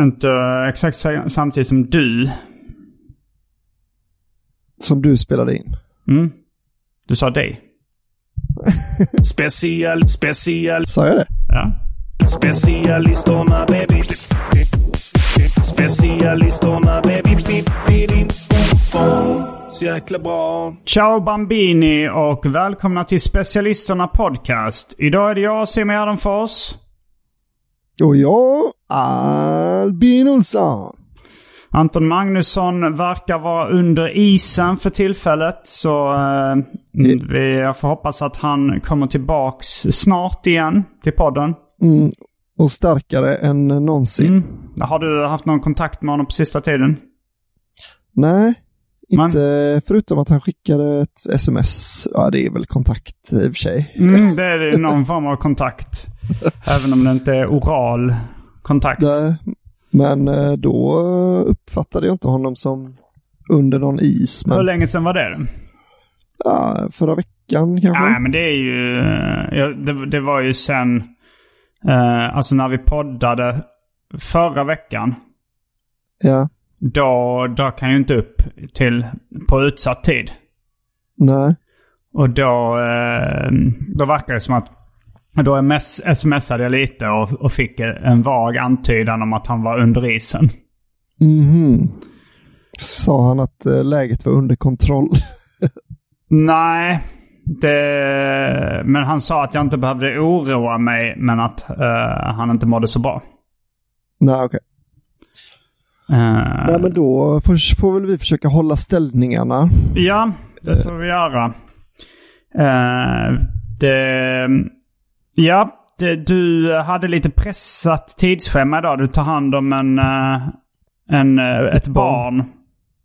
Inte exakt sa- samtidigt som du. Som du spelade in. Mm. Du sa dig. Special, special, Sa jag det? Ja. specialisterna baby. Specialisterna baby. Så jäkla bra. Ciao Bambini och välkomna till Specialisterna Podcast. Idag är det jag, Simon Gärdenfors. Och jag, Albin Olsson. Anton Magnusson verkar vara under isen för tillfället. Så eh, vi får hoppas att han kommer tillbaks snart igen till podden. Mm, och starkare än någonsin. Mm. Har du haft någon kontakt med honom på sista tiden? Nej, inte förutom att han skickade ett sms. Ja, det är väl kontakt i och för sig. Mm, det är någon form av kontakt. Även om det inte är oral kontakt. Nej, men eh, då uppfattade jag inte honom som under någon is. Hur Men, länge sedan var det? ja, förra veckan kanske? Nej, men det är ju... Ja, det, det var ju sen... Eh, alltså när vi poddade förra veckan. Ja, Då dök han ju inte upp till på utsatt tid. nej. Och då, eh, då verkar det som att... Då ms- smsade jag lite och, och fick en vag antydan om att han var under isen. Mhm. Sa han att eh, läget var under kontroll? Nej, det, men han sa att jag inte behövde oroa mig men att eh, han inte mådde så bra. nej, okej. Eh, Nej, men då får, får väl vi försöka hålla ställningarna. Ja, det får vi göra. Eh, det, ja, det, du hade lite pressat tidsschema idag. Du tar hand om en, eh, en, eh, ett, barn.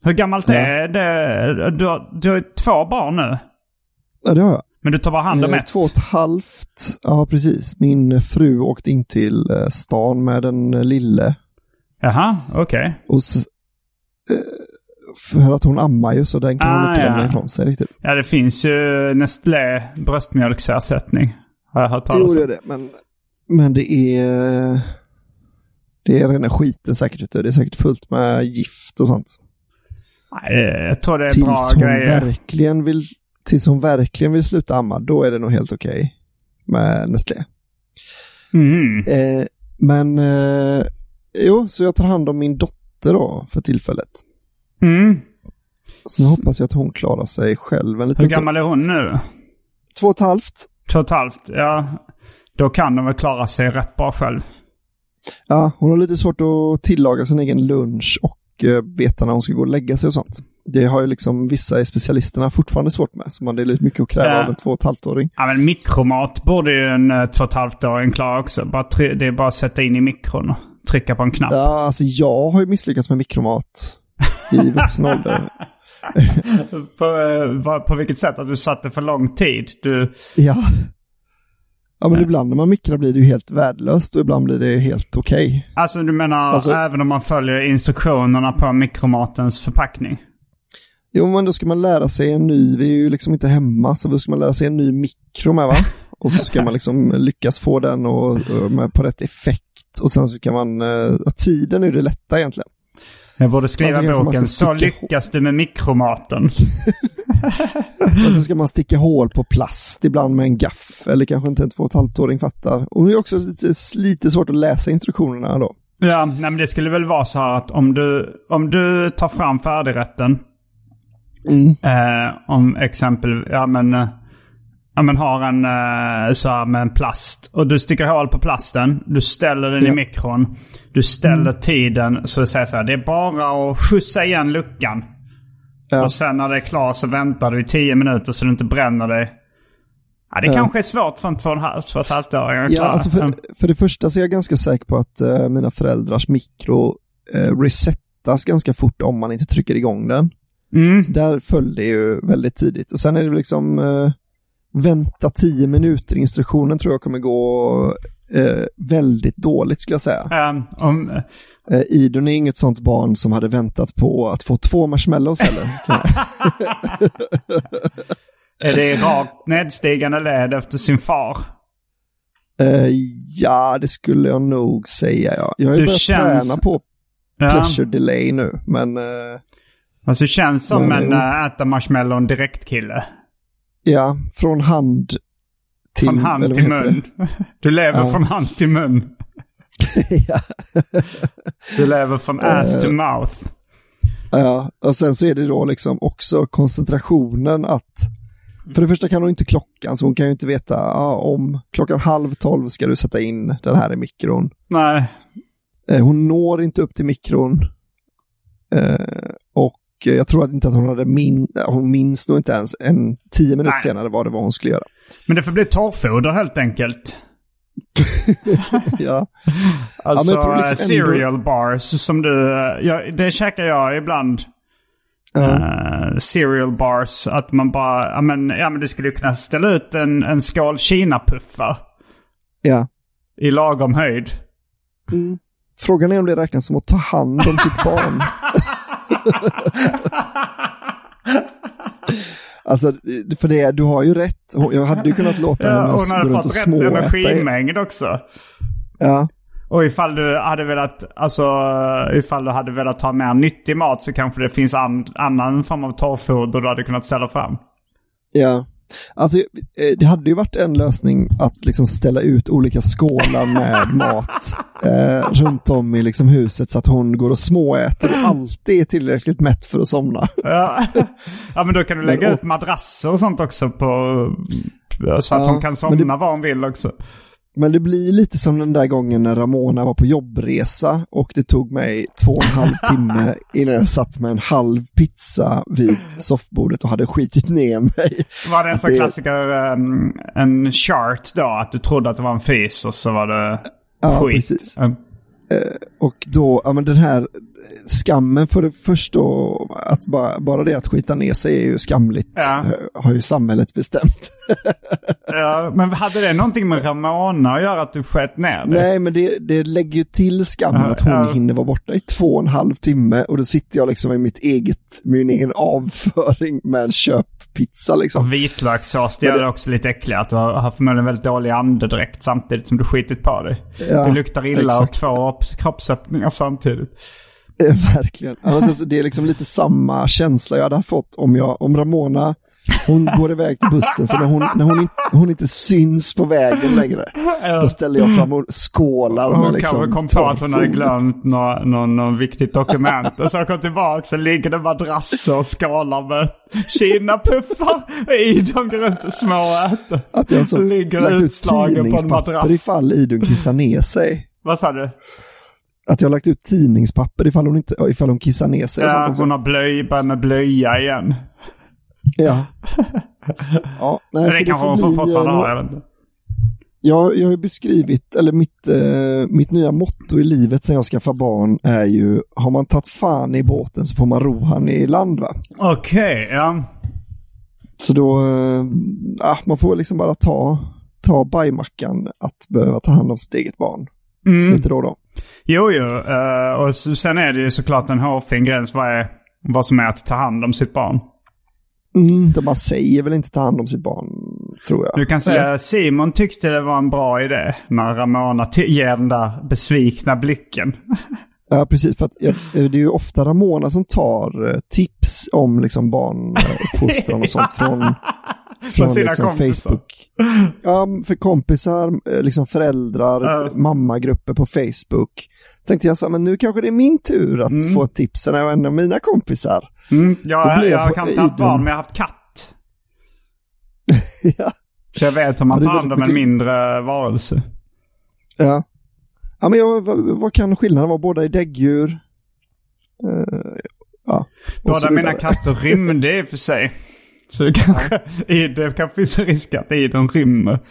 Hur gammalt Ja. är det? Du, har- du har två barn nu. Ja, det har jag. Men du tar bara hand om Eh, ett. Två och ett halvt. Ja, precis. Min fru åkte in till stan med den lille. Jaha, okej. Och eh, för att hon ammar ju så den kan hon Ah, inte ja. lämna ifrån sig riktigt. Ja, det finns ju Nestlé bröstmjölksersättning. Har jag hört Jo, talas om. det. Men, men det är... Det är rena skiten säkert ute. Det är säkert fullt med gift och sånt. Nej, Jag tror det är bra Tills hon, grejer. verkligen vill, tills hon verkligen vill sluta amma, då är det nog helt okej med Nestlé. Mm. Eh, men eh, jo, så jag tar hand om min dotter då för tillfället. Mm. Så nu hoppas jag att hon klarar sig själv en liten Hur gammal är hon nu? Två och ett halvt. Två och ett halvt? Ja, då kan de väl klara sig rätt bra själv. Ja, hon har lite svårt att tillaga sin egen lunch och eh, veta när hon ska gå och lägga sig och sånt. Det har ju liksom vissa i specialisterna fortfarande svårt med, så man det är lite mycket att kräva Ja. av en två och ett halvt-åring. Ja, men mikromat borde ju en eh, två och ett halvt åring klara också. Bara det är bara att sätta in i mikron och trycka på en knapp. Ja, alltså jag har ju misslyckats med mikromat i vuxen ålder. På, eh, på vilket sätt? Att du satte för lång tid? Du, Ja. Ja men ibland när man mikrar blir det ju helt värdelöst och ibland blir det helt okej. alltså du menar Alltså- även om man följer instruktionerna på mikromatens förpackning? Jo men då ska man lära sig en ny, vi är ju liksom inte hemma så då ska man lära sig en ny mikro med va? Och så ska man liksom lyckas få den och, och på rätt effekt. Och sen så kan man, eh, ja, tiden är det lätta egentligen. Jag borde skriva Alltså, boken Så lyckas du med mikromaten. Och så ska man sticka hål på plast ibland med en gaff. Eller kanske inte en två och ett halvt-åring fattar. Och det är också lite, lite svårt att läsa instruktionerna då. Ja, nej, men det skulle väl vara så här att om du, om du tar fram färdigrätten. Eh, om exempel, ja men, eh, ja men har en eh, så här med en plast. Och du sticker hål på plasten. Du ställer den i Ja. mikron. Du ställer tiden så det säger så här. Det är bara att skjutsa igen luckan. Ja. Och sen när det är klart så väntar du i tio minuter så du inte bränner dig. Ja, det Ja. kanske är svårt för en två och, en halv, två och ett halvt att Ja, alltså för, för det första så är jag ganska säker på att eh, mina föräldrars mikro eh, resettas ganska fort om man inte trycker igång den. Mm. Så där föll det ju väldigt tidigt. Och sen är det liksom eh, vänta tio minuter. Instruktionen tror jag kommer gå eh, väldigt dåligt skulle jag säga. Eh, om, Eh, Idun är inget sånt barn som hade väntat på att få två marshmallows heller. Är det rakt nedstigande led efter sin far? Eh, ja, det skulle jag nog säga. Ja. Jag har ju Du börjat känns- träna på Ja. pleasure delay nu, men eh, Alltså det känns som Men, en äh, äta marshmallow direkt-kille. Ja, från hand till... Från hand till mun. Du lever Ja. från hand till mun. ja. Du lever från ass Eh. to mouth. ja, och sen så är det då liksom också koncentrationen att för det första kan hon inte klockan, så hon kan ju inte veta ja, om klockan halv tolv ska du sätta in den här i mikron. Nej. Eh, Hon når inte upp till mikron. Eh, och jag tror att inte att hon hade min, hon minns nog inte ens en tio minuter Nej. senare vad det var hon skulle göra. Men det får bli torrfoder helt enkelt. ja. Alltså tror liksom cereal bars som du... eh, Ja, det käkar jag ibland. Ja. Eh, cereal bars. Att man bara... Ja men, ja, men du skulle ju kunna ställa ut en, en skål kinapuffar ja. i lagom höjd. Frågan är om det räknas som att ta hand om sitt barn. alltså, för det, du har ju rätt. Hon- Jag hade ju kunnat låta Ja, henne hon gå hade runt fått och rätt småäta. i- energimängd också. Ja, Och ifall du hade velat, alltså ifall du hade velat ha mer nyttig mat så kanske det finns an, annan form av torrfoder du hade kunnat ställa fram. ja. Alltså, eh, det hade ju varit en lösning att liksom ställa ut olika skålar med mat eh, runt om i liksom huset så att hon går och småäter och alltid är tillräckligt mätt för att somna. Ja, ja men då kan du Men lägga och- ut madrasser och sånt också på, så att Ja, hon kan men somna det- var hon vill också. Men det blir lite som den där gången när Ramona var på jobbresa och det tog mig två och en halv timme innan jag satt med en halv pizza vid soffbordet och hade skitit ner mig. Var det en sån det- klassiker, um, en chart då? Att du trodde att det var en fis och så var det Ja, skit? precis. Ja. Och då, ja men den här skammen för det första, att bara, bara det att skita ner sig är ju skamligt, Ja. eh, har ju samhället bestämt. Ja, men hade det någonting med Ramona att göra att du sket ner dig? Nej, men det, det lägger ju till skammen Ja, att hon ja. hinner vara borta i två och en halv timme och då sitter jag liksom i mitt eget, min egen avföring med en köppizza liksom. Och vitlökssås, det gör det också lite äckligt. Att du har har förmodligen väldigt dålig andedräkt samtidigt som du skitit på dig. Ja, det luktar illa exakt. av två kroppsöppningar samtidigt. Verkligen. Alltså, så det är liksom lite samma känsla jag hade fått om, jag, om Ramona, hon går iväg till bussen, så när hon, när hon, inte, hon inte syns på vägen längre, då ställer jag fram och skålar med Hon liksom kanske kom på att hon hade glömt något nå, nå viktigt dokument. Och så kom tillbaka så ligger det madrasser och skålar med kinapuffar i. De går runt och småäter. Att jag så ligger lagt ut utslagen på en madrass. ifall Idun kissar ner sig. Vad sa du? Att jag har lagt ut tidningspapper ifall hon, inte, ifall hon kissar ner sig. Ja, hon har blöj, börjat med blöja igen. Ja. ja nej, Men det kanske hon fortfarande eh, ha, jag vet inte. jag, jag har beskrivit, eller mitt, eh, mitt nya motto i livet sen jag skaffade barn är ju, har man tagit fan i båten så får man ro han i land va? Okej, ja. Så då, eh, ah, man får liksom bara ta, ta bajmackan att behöva ta hand om sitt eget barn. Mm. Lite då och då. Jo, jo. eh, och sen är det ju såklart en hårfin gräns vad, är, vad som är att ta hand om sitt barn. Mm, det man säger väl inte ta hand om sitt barn, tror jag. Du kan säga Simon tyckte det var en bra idé när Ramona ger den där besvikna blicken. Ja, precis. För att, ja, det är ju ofta Ramona som tar eh, tips om liksom barnuppfostran och sånt från, från liksom kompisar. Facebook. Ja, för kompisar, eh, liksom föräldrar, Ja. mammagrupper på Facebook. Tänkte jag så här, men nu kanske det är min tur att få tipsen av en av mina kompisar. Mm, Då jag, jag jag kanske inte haft idel. barn, men jag har haft katt. ja. Så jag vet hur man Ja, tar hand om en mindre varelse. Ja. Ja, men jag, vad, vad kan skillnaden vara? Båda är däggdjur. Eh, ja. Båda mina katter rymde i och för sig. Så det kanske, i, det kanske finns en risk att Idun rymmer.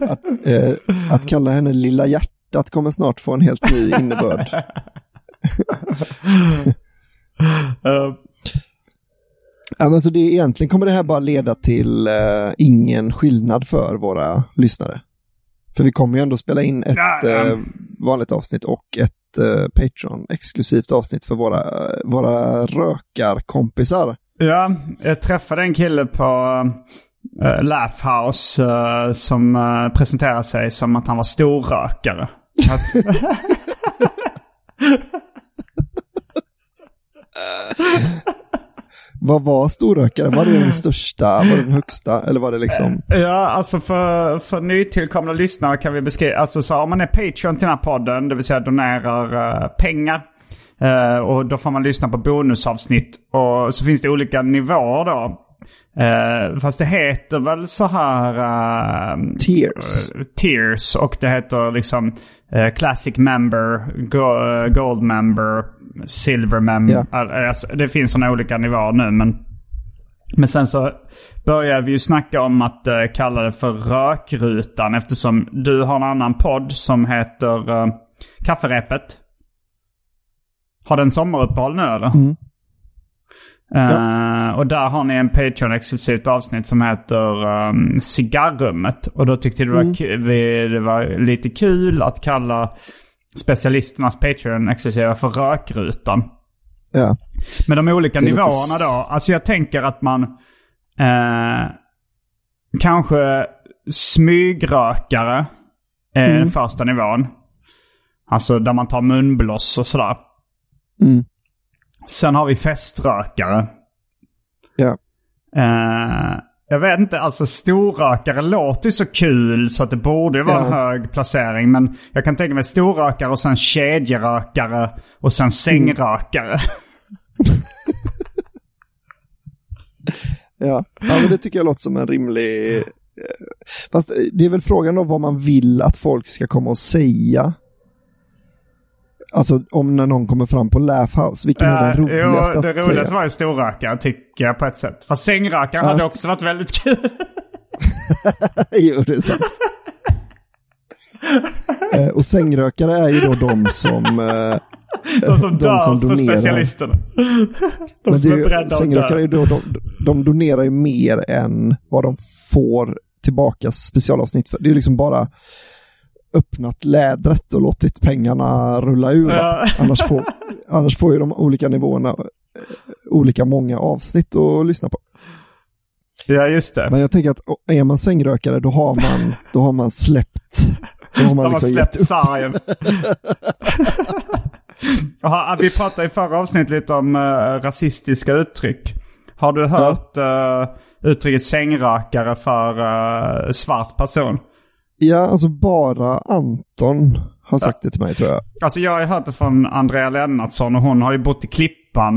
Att, eh, att kalla henne Lilla hjärtat kommer snart få en helt ny innebörd. Eh, Ja, men så det, egentligen kommer det här bara leda till eh, ingen skillnad för våra lyssnare. För vi kommer ju ändå spela in ett Ja, eh, vanligt avsnitt och ett eh, Patreon-exklusivt avsnitt för våra, våra rökarkompisar. Ja, jag träffade en kille på uh, Laugh House eh, som uh, presenterade sig som att han var storrökare. Att, Vad var storrökare? Var det den största? Var det den högsta? Eller var det liksom... ja, alltså för, för nytillkomna lyssnare kan vi beskriva, alltså så om man är Patreon till den här podden, det vill säga donerar eh, pengar, eh, och då får man lyssna på bonusavsnitt. Och så finns det olika nivåer då. Eh, fast det heter väl så här... eh, Tears. eh, tiers och det heter liksom eh, Classic Member, go, eh, Gold Member, Silver Member. Ja. Alltså, det finns sådana olika nivåer nu men... Men sen så börjar vi ju snacka om att eh, kalla det för Rökrutan eftersom du har en annan podd som heter eh, Kafferepet. Har den sommaruppehåll nu eller? Mm. Eh, och där har ni en Patreon-exklusivt avsnitt som heter um, Cigarrummet. Och då tyckte det var, ku- vi, det var lite kul att kalla specialisternas Patreon-exklusiva för Rökrutan. Ja. Men de olika lite nivåerna s- då. Alltså jag tänker att man eh, kanske smygrökare är Mm. den första nivån. Alltså där man tar munblås och sådär. Mm. Sen har vi feströkare. Ja. Eh, jag vet inte, alltså storrökare låter ju så kul så att det borde vara en Ja. hög placering. Men jag kan tänka mig storrökare och sen kedjerökare och sen sängrökare. Ja. ja, men det tycker jag låter som en rimlig... eh, Fast det är väl frågan då vad man vill att folk ska komma och säga. Alltså om när någon kommer fram på Laugh House, vilken är den Eh, roligaste jo, det att roligaste säga? var ju storrökare tycker jag på ett sätt. Fast sängrökare Ja. hade också varit väldigt kul. jo, det är sant. Eh, och sängrökare är ju då de som... eh, De som de dör som för specialisterna. De Men det som är är ju, beredda sängrökare är ju då, de, de donerar ju mer än vad de får tillbaka specialavsnitt för. Det är ju liksom bara öppnat lädret och låtit pengarna rulla ur. Ja. Annars, får, annars får ju de olika nivåerna eh, olika många avsnitt att lyssna på. Ja, just det. Men jag tänker att är man sängrökare då har man, då har man släppt. Då har man har liksom släppt sargen. Vi pratade i förra avsnittet lite om eh, rasistiska uttryck. Har du hört uh, uttrycket sängrökare för eh, svart person? Ja, alltså bara Anton har sagt det till mig tror jag. Alltså jag har hört det från Andrea Lennartsson och hon har ju bott i Klippan.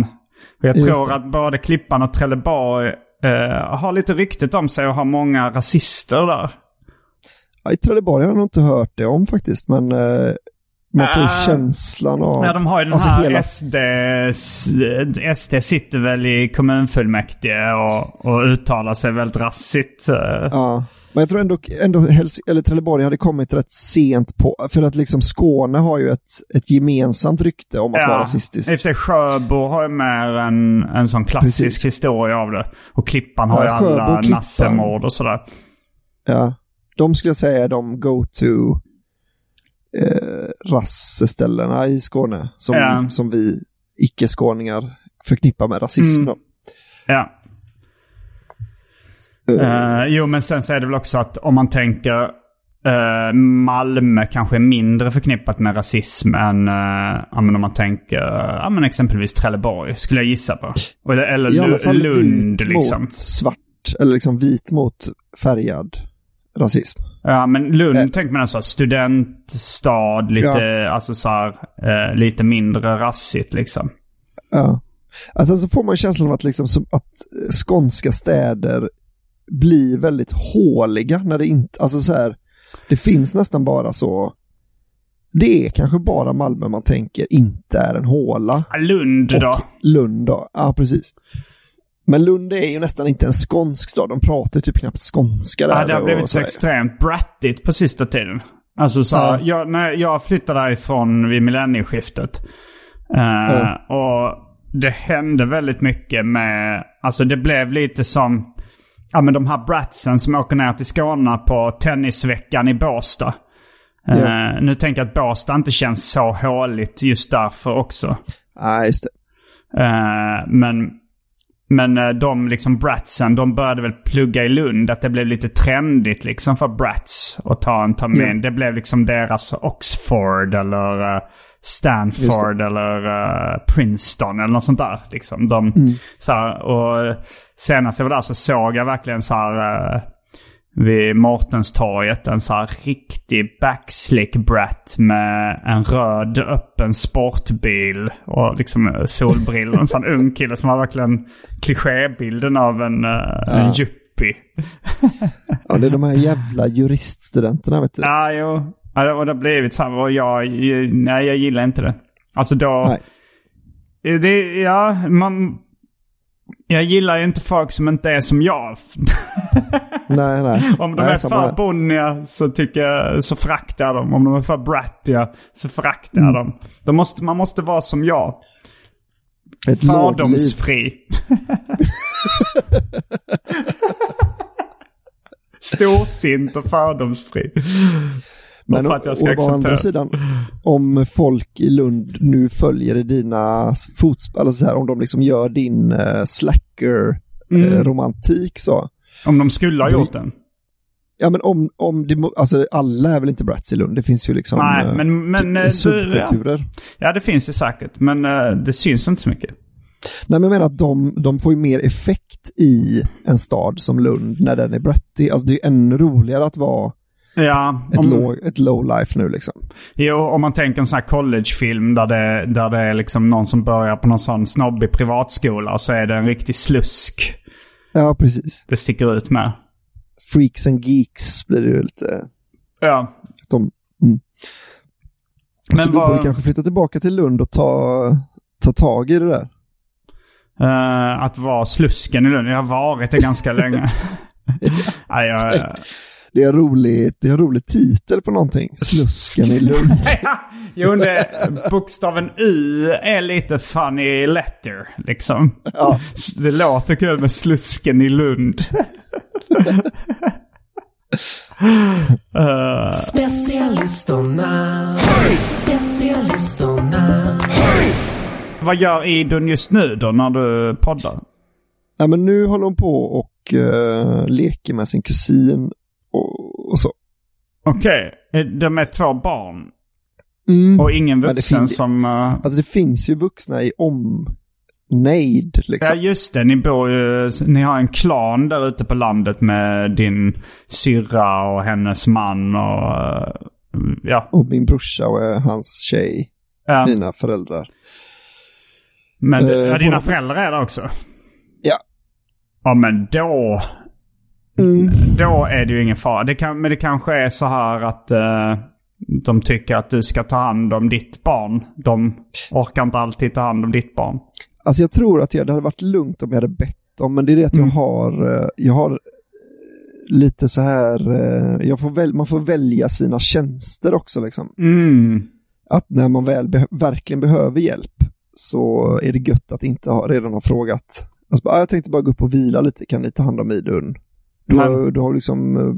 Och jag Just tror det. att både Klippan och Trelleborg eh, har lite ryktet om sig och har många rasister där. I Trelleborg har jag nog inte hört det om faktiskt, men eh, Man får ju Äh, känslan av... Ja, de har ju den alltså här hela- SD... SD sitter väl i kommunfullmäktige och, och uttalar sig väldigt rassigt. eh. Ja, men jag tror ändå, ändå Häls- eller Trelleborg hade kommit rätt sent på, för att liksom Skåne har ju ett, ett gemensamt rykte om att vara I rasistiskt. och för sig Sjöbo har ju mer en, en sån klassisk Precis. historia av det. Och Klippan har Ja, ju Sjöbo alla nassemord och sådär. Ja, de skulle jag säga är de go-to eh, rasseställena i Skåne som, Ja. som vi icke-skåningar förknippar med rasism. Mm. Ja. Eh, jo, men sen så är det väl också att om man tänker eh, Malmö kanske är mindre förknippat med rasism än uh, ja, om man tänker ja, men exempelvis Trelleborg, skulle jag gissa på. Eller, eller I alla fall Lund vit liksom. mot svart, eller liksom vit mot färgad rasism. Ja, men Lund Eh. tänker man alltså studentstad, lite, alltså så här, eh, lite mindre rassigt liksom. Ja. Alltså så får man känslan av att, liksom, som att skånska städer blir väldigt håliga när det inte, alltså så här, det finns nästan bara så, det är kanske bara Malmö man tänker inte är en håla. Lund då? Och Lund då, ja precis. Men Lund är ju nästan inte en skånsk stad, de pratar typ knappt skånska där. Ja, det har blivit så sådär. extremt brattigt på sista tiden. Alltså så Ja. jag, när jag flyttade därifrån vid millennieskiftet. eh, Ja. Och det hände väldigt mycket med, alltså det blev lite som, ja men de här bratsen som åker ner till Skåne på tennisveckan i Båstad. Eh, Ja. nu tänker jag att Båstad inte känns så håligt just därför också. Nej, just det. Eh, men men eh, de liksom bratsen, de började väl plugga i Lund. Att det blev lite trendigt liksom för brats att ta en termin. Ja. Det blev liksom deras Oxford eller eh, Stanford eller eh, Princeton eller något sånt där. Liksom. De, så här, och senast jag var där så såg jag verkligen så här eh, vid Mårtenstorget en så här riktig backslick brat med en röd öppen sportbil och liksom eh, solbrillor. En sån ung kille som var verkligen klichébilden av en, uh, en yuppie. Ja, det är de här jävla juriststudenterna vet du. Ja, jo. Ja, och det har blivit så här. Och jag, nej, jag gillar inte det. Alltså då... Nej. Det, ja, man... Jag gillar ju inte folk som inte är som jag. Nej, nej. Om de nej, är för bonniga så, tycker jag, så föraktar jag dem. Om de är för brattiga så föraktar Mm. dem. De måste, man måste vara som jag. Ett. Fördomsfri. Storsint och fördomsfri. Men för att jag ska och, och å andra sidan, om folk i Lund nu följer dina fotspår, alltså så här, om de liksom gör din uh, slacker-romantik så. Om de skulle ha Då- gjort den. Ja men om, om det, alltså alla är väl inte brats i Lund, det finns ju liksom Nej, eh, men- men, typ eh, du- subkulturer. Ja, det finns det säkert. Men eh, det syns inte så mycket. Nej men jag menar att de, de får ju mer effekt i en stad som Lund när den är brattig. Alltså det är ju ännu roligare att vara Ja, ett, om, low, ett low life nu liksom. jo, om man tänker en sån här collegefilm där det, där det är liksom någon som börjar på någon sån snobbig privatskola och så är det en riktig slusk. Ja, precis. Det sticker ut med. Freaks and geeks blir det ju lite. Ja. De, mm. Men så du vad- borde kanske flytta tillbaka till Lund och ta, ta tag i det där. Eh, att vara slusken i Lund. Jag har varit det ganska länge. ja, jag, Det är en rolig, det är en rolig titel på någonting. Slusken i Lund. jo, det, bokstaven U är lite funny letter, liksom. Ja. Det låter kul med slusken i Lund. Eh, Specialisterna, specialisterna. vad gör Idun just nu då när du poddar? Ja, men nu håller hon på och uh, leker med sin kusin och, så. Okej, eh, de är två barn. Mm. Och ingen vuxen finns- som... eh, Alltså det finns ju vuxna i omnejd Ja, liksom. just det. Ni bor ju... Ni har en klan där ute på landet med din syrra och hennes man och... eh, Ja. Och min brorsa och hans tjej, ja. mina föräldrar. Men ja, dina föräldrar är där också? Ja. Ja, men då... Mm. Då är det ju ingen fara. Det kan, men det kanske är så här att... eh, de tycker att du ska ta hand om ditt barn. De orkar inte alltid ta hand om ditt barn. Alltså jag tror att jag, det hade varit lugnt om jag hade bett om, men det är det att jag Mm. har, eh, jag har lite så här, eh, jag får väl, man får välja sina tjänster också liksom. Mm. Att när man väl be, verkligen behöver hjälp så är det gött att inte ha, redan ha frågat. Alltså, "Ah, jag tänkte bara gå upp och vila lite, kan ni ta hand om Idun? Du har, Men- du har liksom, eh,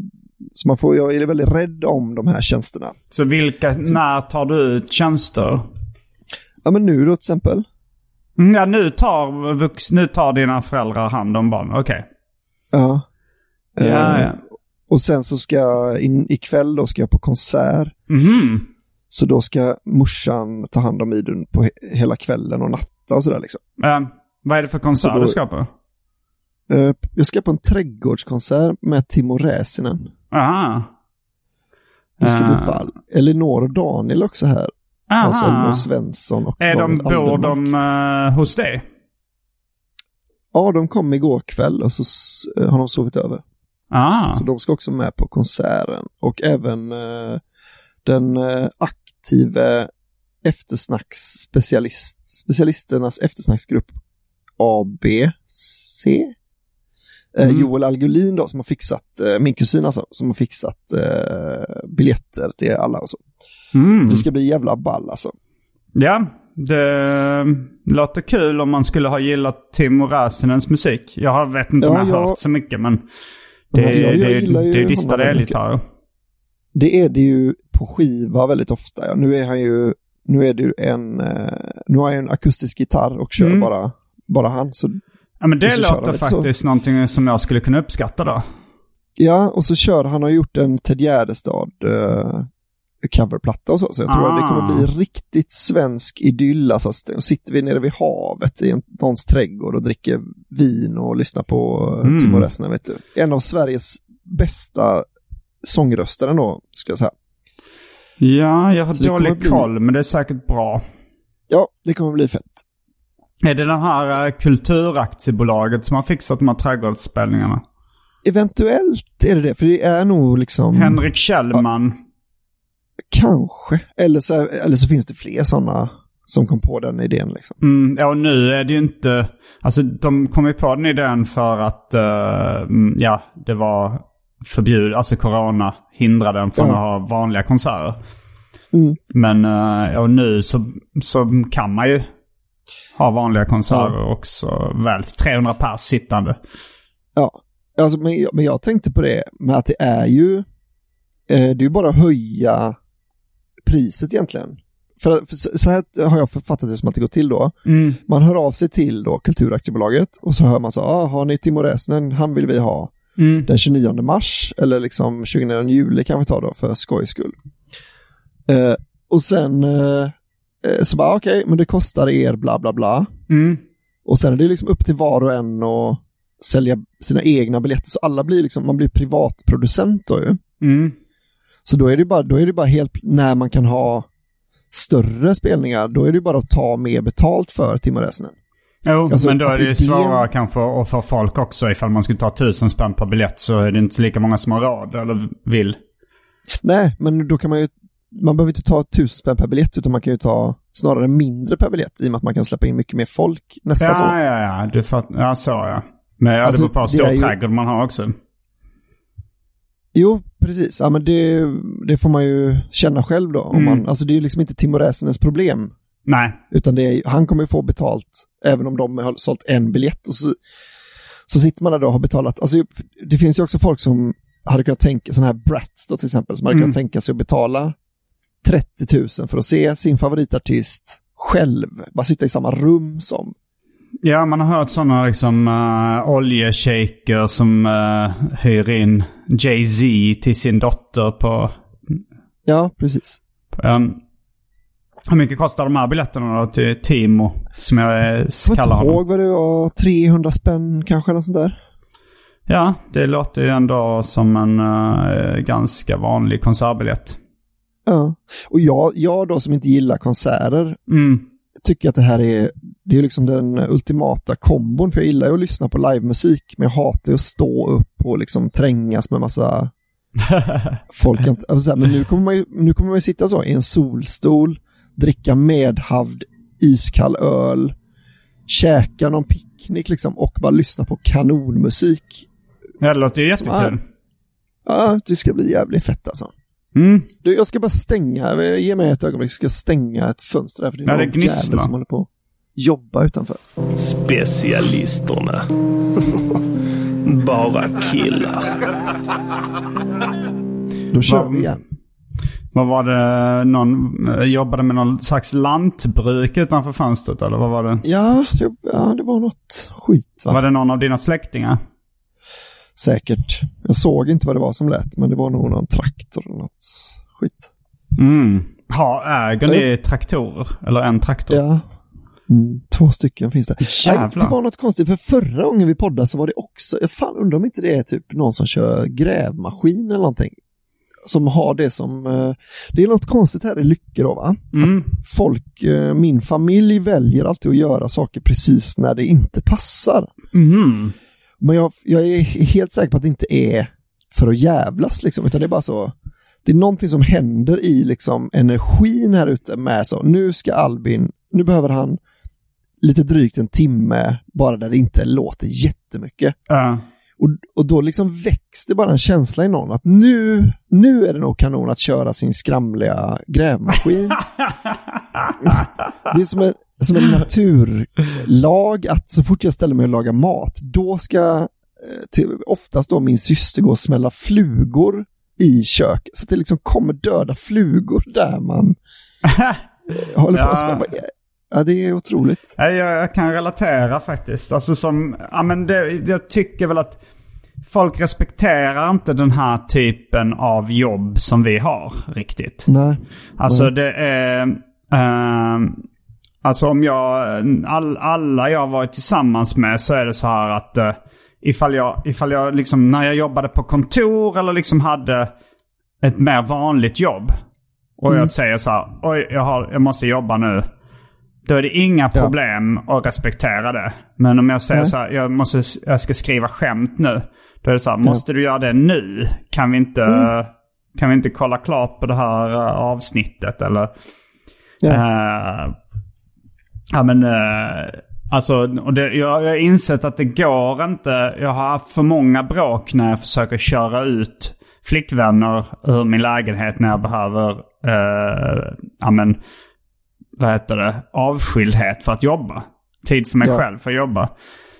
så man får, jag är väldigt rädd om de här tjänsterna. Så vilka, när tar du ut tjänster? Ja men nu då till exempel, Mm, Ja, nu tar, vux, nu tar dina föräldrar hand om barnen. Okej. ja. Ja, Eh, ja. Och sen så ska jag, in, ikväll då ska jag på konsert. Mhm. Så då ska morsan ta hand om Idun på he- hela kvällen och natta och sådär liksom. Eh, vad är det för konsert Så då- du ska på? Eh, Jag ska på en trädgårdskonsert med Timo Räsinen. Aha. Det ska bli ball. Elinor och Daniel också här. Aha. Alltså Elinor Svensson och är de, Daniel bor Aldermark. de eh, hos dig? Ja, de kom igår kväll och så eh, har de sovit över. Ah. Så de ska också med på konserten. Och även eh, den eh, aktive eftersnacksspecialist, specialisternas eftersnacksgrupp ABC. Eh, Mm. Joel Algulin då som har fixat, eh, min kusin alltså, som har fixat eh, biljetter till alla och så. Mm. Det ska bli jävla ball alltså. Ja, det låter kul om man skulle ha gillat Timo Räsänens musik. Jag vet inte om Ja, jag har jag- hört så mycket men det, Ja, jag- jag det, det distade väldigt elgitarrer. Det är det ju på skiva väldigt ofta. Ja. Nu är han ju, nu är det ju en, eh, nu har ju en akustisk gitarr och kör Mm. bara, bara han. Så, Ja men det låter lite så. faktiskt någonting som jag skulle kunna uppskatta då. ja, och så kör han har gjort en Ted Gärdestad eh, coverplatta och så. Så jag tror Ah. att det kommer bli riktigt svensk idyll. Alltså, sitter vi nere vid havet i en, någons trädgård och dricker vin och lyssnar på eh, Mm. Timo Räsänen, vet du. En av Sveriges bästa sångröster ändå, skulle jag säga. Ja, jag har Så dålig bli- koll men det är säkert bra. Ja, det kommer bli fett. Är det den här eh, kulturaktiebolaget som har fixat de här trädgårdsspelningarna? Eventuellt är det det, för det är nog liksom... Henrik Kjellman. Kanske. Eller så, eller så finns det fler sådana som kom på den idén. Liksom. Mm, ja, och nu är det ju inte... Alltså de kom ju på den idén för att mm, ja, det var förbjudet. Alltså corona hindrade den från Ja. att ha vanliga konserter. Mm. Men eh, och nu så, så kan man ju ha vanliga konserter också. Väl 300 pers sittande. Ja, alltså, men, jag- men jag tänkte på det med att det är ju, eh, det är ju bara att höja priset egentligen. För, för så här har jag författat det som att det går till då. Mm. Man hör av sig till då Kulturaktiebolaget och så hör man så, ah, har ni Timo Räsänen, han vill vi ha Mm. den 29 mars eller liksom 29 juli kan vi ta då för skojs skull. Eh, och sen eh, så bara okej, men det kostar er bla bla bla. Mm. Och sen är det liksom upp till var och en att sälja sina egna biljetter. Så alla blir liksom, man blir privatproducent då ju. Mm. Så då är det bara, då är det bara helt, när man kan ha större spelningar, då är det bara att ta mer betalt för Räsänen. Jo, Alltså, men då är det ju svårare kanske att få folk också. Ifall man skulle ta tusen spänn per biljett så är det inte lika många som har råd eller vill. Nej, men då kan man ju, man behöver inte ta tusen spänn per biljett, utan man kan ju ta snarare mindre per biljett, i och med att man kan släppa in mycket mer folk nästa Ja, säsong. ja, ja. Du fatt, ja, så ja. Men ja, Alltså, det beror på hur stor ju- trädgård man har också. Jo, precis. Ja, men det, det får man ju känna själv då. Om Mm. man, alltså det är ju liksom inte Timo Räsänens problem. Nej. Utan det är, han kommer ju få betalt även om de har sålt en biljett. Och så, så sitter man där då och har betalat. Alltså, det finns ju också folk som hade kunnat tänka, sådana här brats då till exempel, som hade Mm. kunnat tänka sig att betala 30 000 för att se sin favoritartist själv. Bara sitta i samma rum som. Ja, man har hört sådana liksom uh, oljeshejker som uh, hyr in Jay-Z till sin dotter på... Ja, precis. Um, hur mycket kostar de här biljetterna då till Timo? Som jag eh, Jag kommer kallar inte honom. ihåg vad det var, 300 spänn kanske, något sånt där. Ja, det låter ju ändå som en eh, ganska vanlig konsertbiljett. Ja. Och jag, jag då som inte gillar konserter, Mm. tycker att det här är, det är liksom den ultimata kombon, för jag gillar ju att lyssna på livemusik, men jag hatar att stå upp och liksom trängas med massa Folk alltså, här, men nu kommer, man ju, nu kommer man ju sitta så i en solstol, dricka medhavd iskall öl, käka någon picknick liksom och bara lyssna på kanonmusik. Ja, det låter ju jättekul. Ja, det ska bli jävligt fett alltså. Mm. Du, jag ska bara stänga, ge mig ett ögonblick, så ska stänga ett fönster där för det är någon jävel som håller på att jobba utanför. Specialisterna. Bara killar. Då kör vi igen. Vad var det? Någon eh, jobbade med någon slags lantbruk utanför fönstret eller vad var det? Ja, det, ja, det var något skit va? Var det någon av dina släktingar? Säkert. Jag såg inte vad det var som lät, men det var nog någon traktor eller något skit. Mm. Ha, äger ni traktorer? Eller en traktor? Ja. Mm, två stycken finns det. Jävlar. Nej, det var något konstigt, för förra gången vi poddade så var det också, jag fan undrar om inte det är typ någon som kör grävmaskin eller någonting. Som har det som, eh, det är något konstigt här i Lycke då va? Mm. Folk, eh, min familj väljer alltid att göra saker precis när det inte passar. Mhm. Men jag, jag är helt säker på att det inte är för att jävlas liksom, utan det är bara så, det är någonting som händer i liksom energin här ute med så, nu ska Albin, nu behöver han lite drygt en timme bara där det inte låter jättemycket. Ja. Och, och då liksom väcks det bara en känsla i någon att nu, nu är det nog kanon att köra sin skramliga grävmaskin. det är som en, som en naturlag att så fort jag ställer mig och lagar mat, då ska eh, till, oftast då min syster gå och smälla flugor i kök. Så det liksom kommer döda flugor där man eh, håller på Ja. smälla. Ja, det är otroligt. Ja, Jag, jag kan relatera faktiskt. Alltså som, ja men det, jag tycker väl att folk respekterar inte den här typen av jobb som vi har riktigt. Nej. Alltså det är... ehm, alltså om jag... All, alla jag varit tillsammans med så är det så här att uh, ifall jag, ifall jag liksom när jag jobbade på kontor eller liksom hade ett mer vanligt jobb. Och jag säger så här, oj jag, har, jag måste jobba nu. Då är det inga Ja. problem att respektera det. Men om jag säger Nej. så här, jag, måste, jag ska skriva skämt nu. Då är det så här, måste du göra det nu? Kan vi inte, Mm. kan vi inte kolla klart på det här eh, avsnittet eller? Ja. Eh, ja men, eh, alltså, och det, jag, jag har insett att det går inte. Jag har haft för många bråk när jag försöker köra ut flickvänner ur min lägenhet när jag behöver, uh, ja men, vad heter det, avskildhet för att jobba. Tid för mig Ja. själv för att jobba.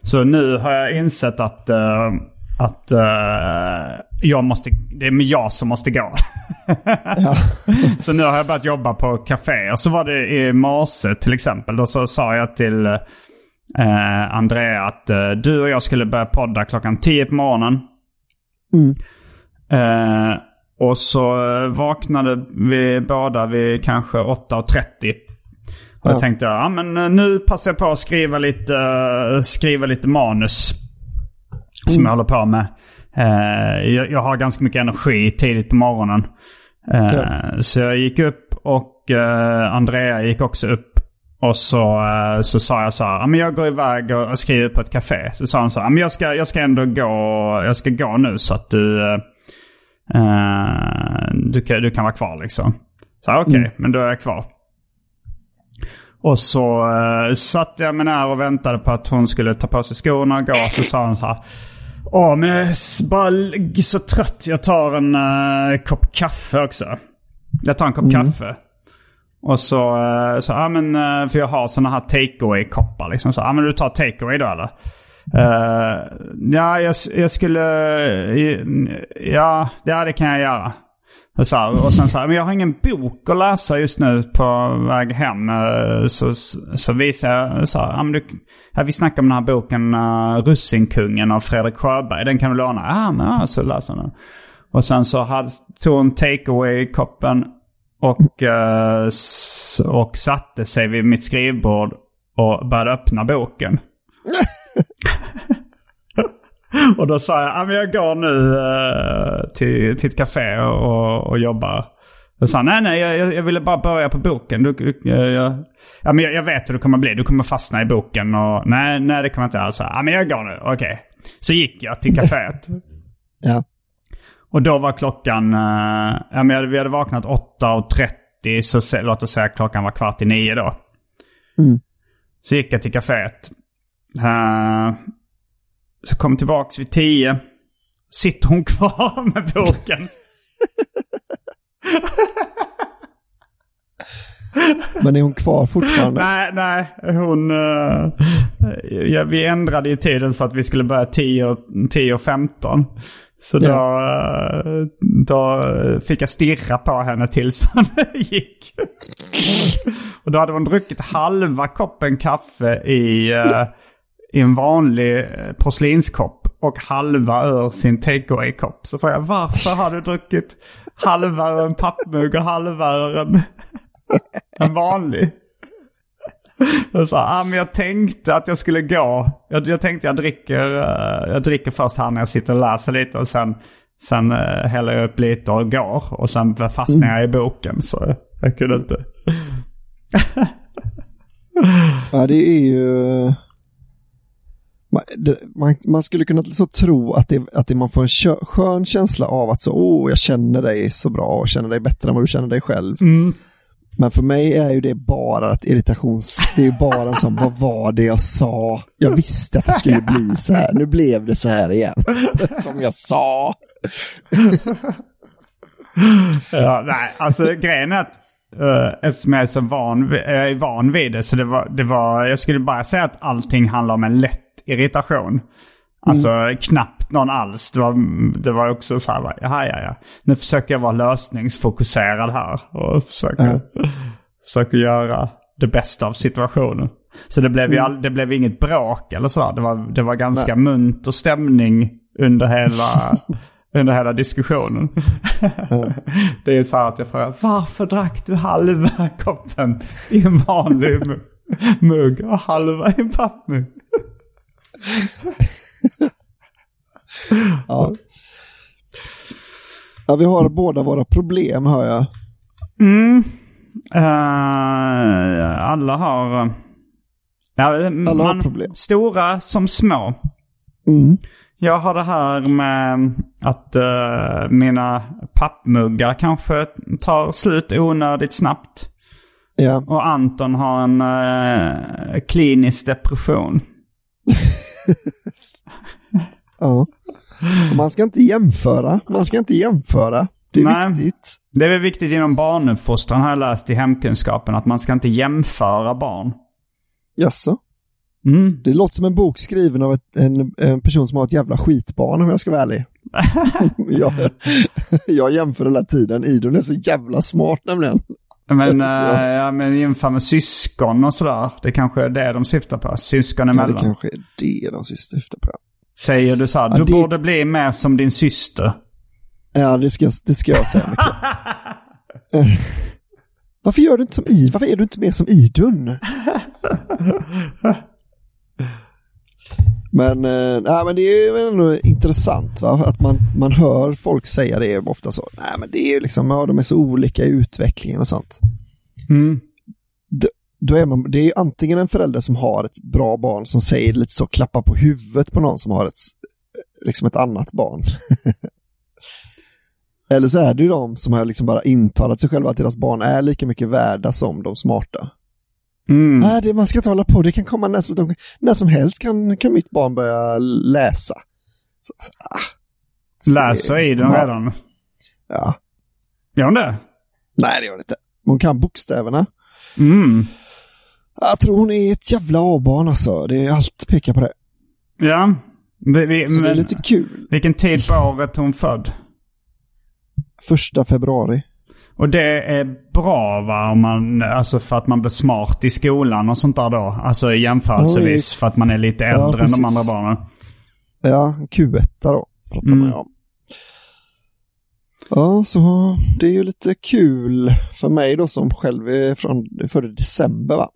Så nu har jag insett att, eh, att eh, jag måste, det är jag som måste gå. Ja. Så nu har jag börjat jobba på. Och så var det i morse till exempel. Då så sa jag till eh, Andrea att eh, du och jag skulle börja podda klockan 10 på morgonen. Mm. Eh, och så vaknade vi båda vid kanske 8.30. Och Ja. jag tänkte, ja men eh, nu passar jag på att skriva lite, eh, skriva lite manus. Som jag håller på med. Eh, jag, jag har ganska mycket energi tidigt på morgonen. Eh, Ja. Så jag gick upp och eh, Andrea gick också upp. Och så, så sa jag så här, men jag går iväg och, skriver på ett café. Så sa hon så här, men jag ska, jag ska ändå gå, jag ska gå nu så att du, du, kan, du kan vara kvar liksom. Så okej, Mm. men då är jag kvar. Och så uh, satt jag mig ner och väntade på att hon skulle ta på sig skorna och gå. Så sa hon så här. Åh, men jag är bara så trött. Jag tar en eh, kopp kaffe också. Jag tar en kopp kaffe. Och så, uh, så ja men, eh, för jag har sådana här takeaway koppar liksom. Så, ja men du tar takeaway då eller? Ja, jag, jag skulle, ja, ja det kan jag göra. Och, så här, och sen så här, men jag har ingen bok att läsa just nu på väg hem. eh, Så, så visar jag så här, du, ja, vi snackar om den här boken uh, Russinkungen av Fredrik Sjöberg. Den kan du låna. Ja, men ja, så läser den. Och sen så hade, tog hon takeaway-koppen och, s- och satte sig vid mitt skrivbord och började öppna boken. och då sa jag, ja, men jag går nu eh, till, till ett café och, och, jobbar. Och sa nej, nej, jag, jag ville bara börja på boken. Du, du, jag, jag, ja, men jag, jag vet hur det kommer bli. Du kommer fastna i boken och nej, nej det kommer jag inte alls. Ja, men jag går nu, okej. Så gick jag till kaféet. Ja. Och då var klockan, eh, ja, men vi hade vaknat 8.30 så se- låt oss säga klockan var kvart i nio då. Mm. Så gick jag till kaféet. Eh, så kom tillbaks vid tio. Sitter hon kvar med boken. Men är hon kvar fortfarande? nej, nej. Hon... eh, ja, vi ändrade ju tiden så att vi skulle börja 10 och, 10 och 15. Så då, eh, då fick jag stirra på henne tills hon gick. och då hade hon druckit halva koppen kaffe i, eh, i en vanlig eh, porslinskopp och halva ur sin takeaway-kopp. Så frågade jag varför har du druckit halva ur en pappmugg och halva ur en, en vanlig? Jag sa, ah, men jag tänkte att jag skulle gå. Jag, jag tänkte jag dricker, eh, jag dricker först här när jag sitter och läser lite och sen, sen uh, häller jag upp lite och går. Och sen fastnar jag i boken så jag kunde inte. Ja, det är ju... Man, man, man skulle kunna så tro att, det, att det, man får en kö, skön känsla av att så, åh, jag känner dig så bra och känner dig bättre än vad du känner dig själv. Men för mig är ju det bara ett irritations... Det är ju bara en sån, vad var det jag sa? Jag visste att det skulle bli så här. Nu blev det så här igen. Som jag sa. Ja, nej, alltså grejen är att uh, eftersom jag är så van, jag är van vid det så det var, det var, jag skulle bara säga att allting handlar om en lätt irritation. Alltså knappt någon alls. Det var, det var också så här, jaha, ja, ja. Nu försöker jag vara lösningsfokuserad här och försöker, försöker göra det bästa av situationen. Så det blev ju all, det blev inget bråk eller så. Det var, det var ganska munter stämning under hela, under hela diskussionen. det är så här att jag frågar varför drack du halva koppen i en vanlig mu- mugg och halva i en pappmugg? Ja. ja, vi har båda våra problem hör jag. Mm. Eh, alla har... Ja, Alla har problem. Stora som små. Mm. Jag har det här med att eh, mina pappmuggar kanske tar slut onödigt snabbt. Ja. Och Anton har en eh, klinisk depression. ja. Man ska inte jämföra. Man ska inte jämföra. Det är Nej. viktigt. Det är väl viktigt inom barnuppfostran har jag läst i hemkunskapen att man ska inte jämföra barn. Jaså? Mm. Det låter som en bok skriven av ett, en, en person som har ett jävla skitbarn om jag ska vara ärlig. jag, jag jämför hela tiden. Idun är så jävla smart nämligen. Men, äh, ja, men jämför med syskon och sådär. Det kanske är det de syftar på. Syskon Ja, det emellan. kanske är det de syftar på. Säger du så här, Ja, du det- borde bli mer som din syster. Ja, det ska, det ska jag säga. Eh, Varför gör du inte som Idun? Varför är du inte mer som Idun? Men, eh, men det är ju ändå intressant va? att man, man hör folk säga det ofta så. Nej men det är ju liksom, ja, de är så olika i utvecklingen och sånt. Mm. D- Då är man, det är ju antingen en förälder som har ett bra barn som säger lite så, klappa på huvudet på någon som har ett, liksom ett annat barn. Eller så är det ju de som har liksom bara intalat sig själva att deras barn är lika mycket värda som de smarta. Mm. Nej, det, man ska inte hålla på, det kan komma när, som- när som helst kan, kan mitt barn börja läsa. Så, ah. Läser i den Ja. redan. Ja. Gör hon det? Nej, det gör det inte. Hon kan bokstäverna. Mm. Jag tror hon är ett jävla A-barn alltså. Det är allt pekar på det. Ja. Det, vi, Så det är men, lite kul. Vilken tid på året hon född? Första februari. Och det är bra va? Om man, alltså för att man blir smart i skolan och sånt där då. Alltså jämförelsevis Oj. för att man är lite Ja, äldre än de andra barnen. Ja, Q1 då pratar Mm. man ju om. Ja, så det är ju lite kul för mig då som själv är från i december va?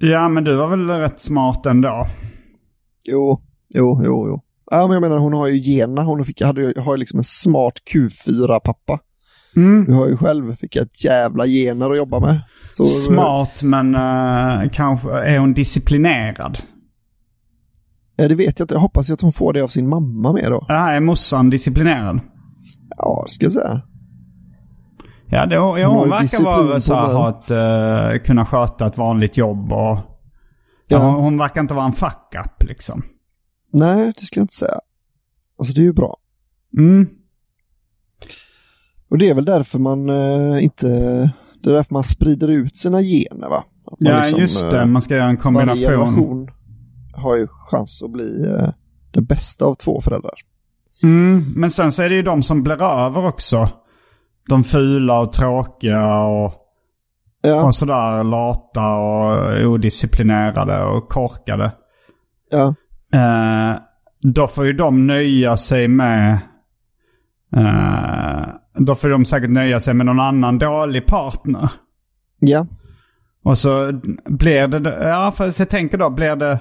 Ja, men du var väl rätt smart ändå? Jo, jo, jo, jo. Ja, men jag menar hon har ju generna. Hon fick, hade, har ju liksom en smart Q4-pappa. Mm. Du har ju själv vilka jävla gener att jobba med. Så, Smart, men eh, kanske är hon disciplinerad? Ja, det vet jag inte. Jag hoppas att hon får det av sin mamma med då. Ja, är morsan disciplinerad? Ja, det ska jag säga. Ja, det, ja Hon hon verkar vara så här, ha ett, eh, kunna sköta ett vanligt jobb och... Ja. Hon, hon verkar inte vara en fuck-up liksom. Nej, det ska jag inte säga. Alltså det är ju bra. Mm. Och det är väl därför man eh, inte... Det är därför man sprider ut sina gener va? Ja, liksom, just det. eh, Man ska göra en Varje kombination. generation har ju chans att bli eh, det bästa av två föräldrar. Mm, men sen så är det ju de som blir över också. De fula och tråkiga och, Ja, och sådär lata och odisciplinerade och korkade. ja, Eh, då får ju de nöja sig med... Eh, då får de säkert nöja sig med någon annan dålig partner. ja, Och så blir det... Ja, för jag tänker då, blir det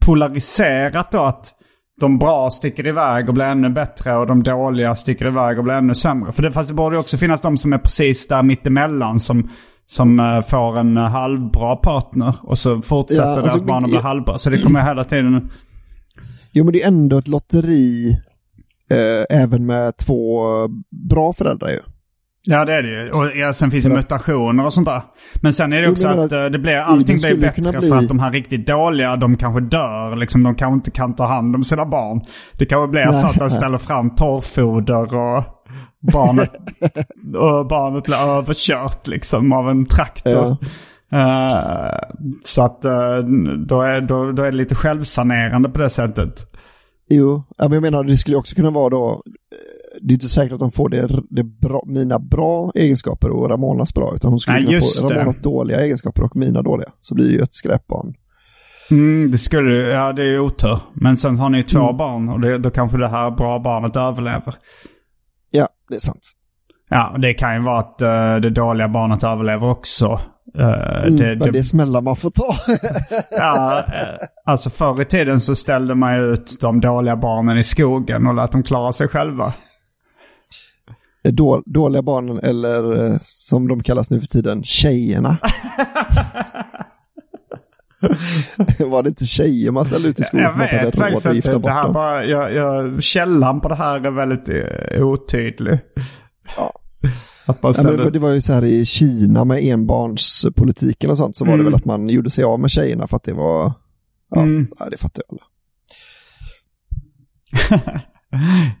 polariserat då att de bra sticker iväg och blir ännu bättre och de dåliga sticker iväg och blir ännu sämre. För det, fast det borde ju också finnas de som är precis där mittemellan som, som eh, får en eh, halvbra partner och så fortsätter Ja, deras alltså, barn att bli halvbra. Så det kommer hela tiden... Jo, men det är ändå ett lotteri eh, även med två bra föräldrar ju. Ja det är det ju. Och ja, sen finns det mutationer och sånt där. Men sen är det också men jag att menar eh, det blir, allting blir bättre bli- för att de här riktigt dåliga, de kanske dör. Liksom, de kanske inte kan ta hand om sina barn. Det kanske blir så att de ställer fram torrfoder och barnet, och barnet blir överkört liksom av en traktor. Eh, så att eh, då, är, då, då är det lite självsanerande på det sättet. Jo, men jag menar det skulle också kunna vara då, eh, det är inte säkert att de får det, det bra, mina bra egenskaper och Ramonas bra, utan hon skulle Nej, kunna få det. Ramonas dåliga egenskaper och mina dåliga. Så blir det ju ett skräpbarn. Mm, det skulle ja det är ju otur. Men sen har ni ju två Mm. barn och det, då kanske det här bra barnet överlever. Ja, det är sant. Ja, det kan ju vara att eh, det dåliga barnet överlever också. Eh, Mm, det, men det, det smällar man får ta. ja, alltså förr i tiden så ställde man ju ut de dåliga barnen i skogen och lät dem klara sig själva. Då, dåliga barnen eller eh, som de kallas nu för tiden, tjejerna. Var det inte tjejer man ställde ut i skogen Jag vet faktiskt inte. Det här bara, jag, jag, källan på det här är väldigt eh, otydlig. Ja. Ja, det var ju så här i Kina med enbarnspolitiken och sånt så var det Mm. väl att man gjorde sig av med tjejerna för att det var, ja, Mm. det fattar jag alla.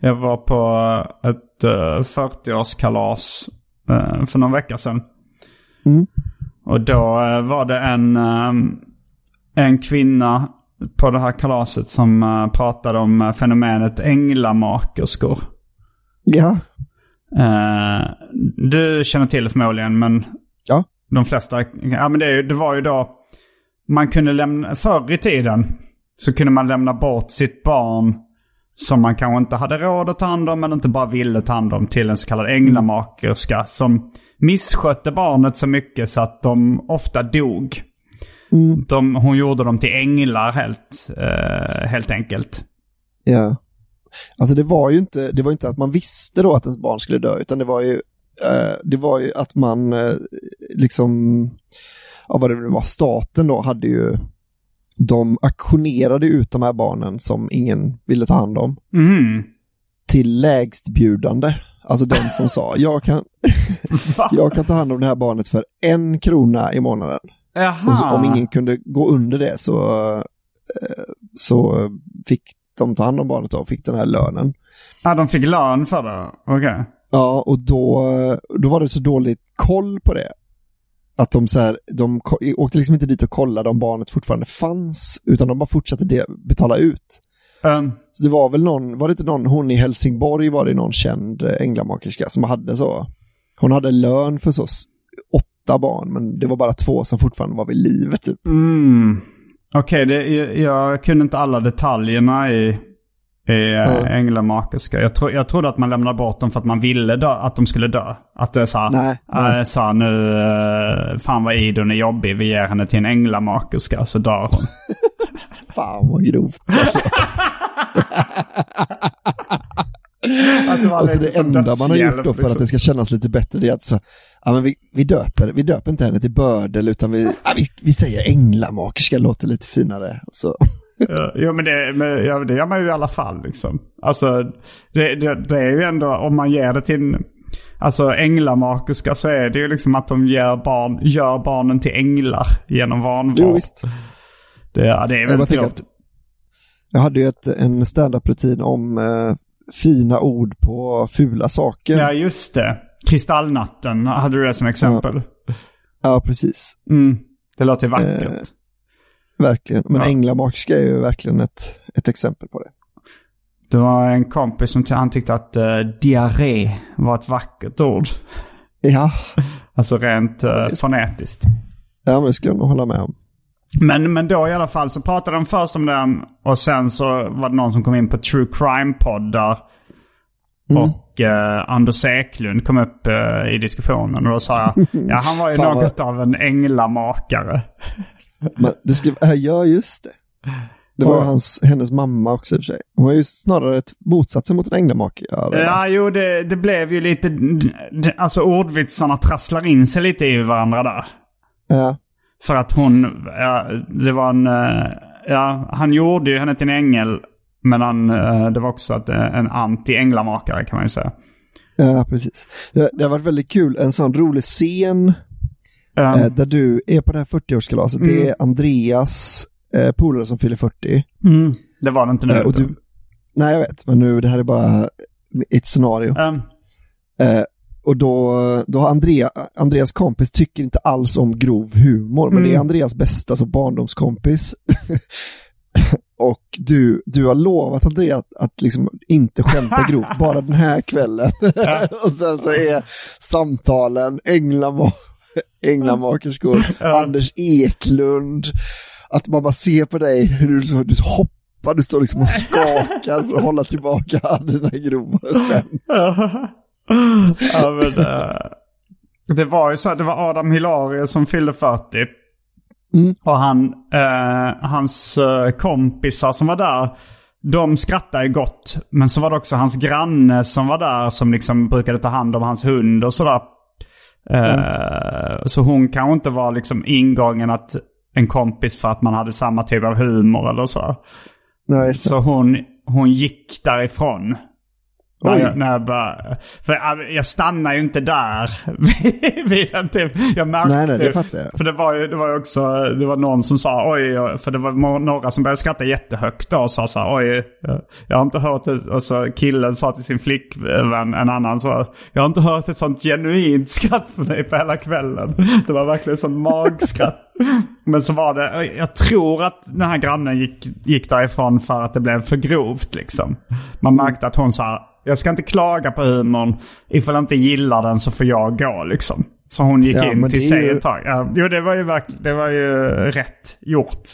jag var på ett eh, 40-årskalas eh, för någon vecka sedan. Mm. Och då eh, var det en, eh, en kvinna på det här kalaset som eh, pratade om eh, fenomenet änglamakerskor. Ja, Eh, du känner till det förmodligen, men Ja. de flesta... Ja, men det, det var ju då... Man kunde lämna... Förr i tiden så kunde man lämna bort sitt barn som man kanske inte hade råd att ta hand om, men inte bara ville ta hand om till en så kallad änglamakerska som misskötte barnet så mycket så att de ofta dog. Mm. De, hon gjorde dem till änglar helt, eh, helt enkelt. ja. Alltså det var ju inte, det var inte att man visste då att ens barn skulle dö, utan det var ju, eh, det var ju att man eh, liksom, ja vad det nu var, staten då hade ju, de aktionerade ut de här barnen som ingen ville ta hand om. Mm. till lägstbjudande. Alltså den som sa, jag kan, jag kan ta hand om det här barnet för en krona i månaden. Och så, om ingen kunde gå under det så, eh, så fick de ta hand om barnet och fick den här lönen. Ja, de fick lön för det? Okej. Ja, och då, då var det så dåligt koll på det. Att de så här, de åkte liksom inte dit och kollade om barnet fortfarande fanns, utan de bara fortsatte de, betala ut. Um, Så det var väl någon, var det inte någon, hon i Helsingborg var det någon känd eh, änglamakerska som hade så, hon hade lön för så åtta barn, men det var bara två som fortfarande var vid livet typ. Mm. Okej, det jag, jag kunde inte alla detaljerna i, Ja. äh, Änglamakerska. Jag, tro, jag trodde att man lämnade bort dem för att man ville dö, att de skulle dö. Att det sa, Nej, nej. äh, sa nu, äh, fan vad Idun är jobbig, vi ger henne till en änglamakerska så dör hon. Fan vad grovt. Alltså, Att det var alltså det som enda man har gjort då för liksom. att det ska kännas lite bättre det är att så, ja men vi, vi döper, vi döper inte henne till bördel utan vi, ja, vi, vi säger änglamakerska, låter lite finare. Så. Ja, Jo men det, men, ja, det gör man ju i alla fall liksom. Alltså det, det, det är ju ändå om man ger det till Alltså änglamakerska så är det ju liksom att de ger, barn, gör barnen till änglar genom vanvård. Jo, visst. Det, ja, det är Jag, väldigt att jag hade ju ett, en stand-up-rutin om eh, fina ord på fula saker. Ja just det. Kristallnatten hade du det som exempel. Ja, precis. Mm. Det låter vackert. Eh, Verkligen. Men Ja. änglamakerska är ju verkligen ett, ett exempel på det. Det var en kompis som han tyckte att uh, diarré var ett vackert ord. Ja, Alltså rent uh, fonetiskt. ja men det ska jag nog hålla med om. Men, men då i alla fall så pratade de först om den och sen så var det någon som kom in på true crime-poddar. Mm. Och eh, Anders Eklund kom upp eh, i diskussionen och då sa jag, ja han var ju något av en änglamakare. Men det ska, äh, ja, just det. Det var hans, hennes mamma också i och för sig. Hon var ju snarare ett motsatsen mot en änglamakare. Ja, Ja, jo det, det blev ju lite, alltså ordvitsarna trasslar in sig lite i varandra där. ja. För att hon, ja, det var en, eh, ja, han gjorde ju henne till en ängel. Men han, eh, det var också att, eh, en anti-änglamakare kan man ju säga. Ja, precis. Det, det har varit väldigt kul, en sån rolig scen Eh, där du är på det här 40-årskalaset. Det är Andreas eh, polare som fyller 40. Mm. Det var det inte nu. Eh, och du, nej, jag vet, men nu det här är bara ett scenario. Ja. Eh, och då, då har Andrea, Andreas kompis tycker inte alls om grov humor, men det är Mm. Andreas bästa, alltså barndomskompis. och du, du har lovat Andrea att, att liksom inte skämta grovt, bara den här kvällen. och sen så är samtalen änglama, änglamakerskor, Anders Eklund, att man bara ser på dig hur du, du hoppar, du står liksom och skakar för att hålla tillbaka dina grova skämt. ja, men, eh, det var ju så att det var Adam Hilarius som fyllde 40. Mm. Och han, eh, hans eh, kompisar som var där, de skrattade ju gott. Men så var det också hans granne som var där som liksom brukade ta hand om hans hund och sådär. Eh, Så hon kanske inte var liksom ingången att en kompis för att man hade samma typ av humor eller så. Nej, Så hon, hon gick därifrån. När Oj. jag, när jag, bara, för jag, stannar ju inte där vid den typ. Jag märkte Nej, nej, det fattar jag. För det var ju det var också, det var någon som sa oj, för det var några som började skratta jättehögt då och sa så här, oj, jag, har inte hört det. Och så killen sa till sin flickvän, en annan så, jag har inte hört ett sånt genuint skratt från dig på hela kvällen. Det var verkligen sånt magskratt. Men så var det, jag tror att den här grannen gick, gick därifrån för att det blev för grovt liksom. Man märkte att hon sa, jag ska inte klaga på humorn. Ifall jag inte gillar den så får jag gå liksom. Så hon gick Ja, in till sig ju- ett tag. Ja, jo, det var ju det var ju rätt gjort.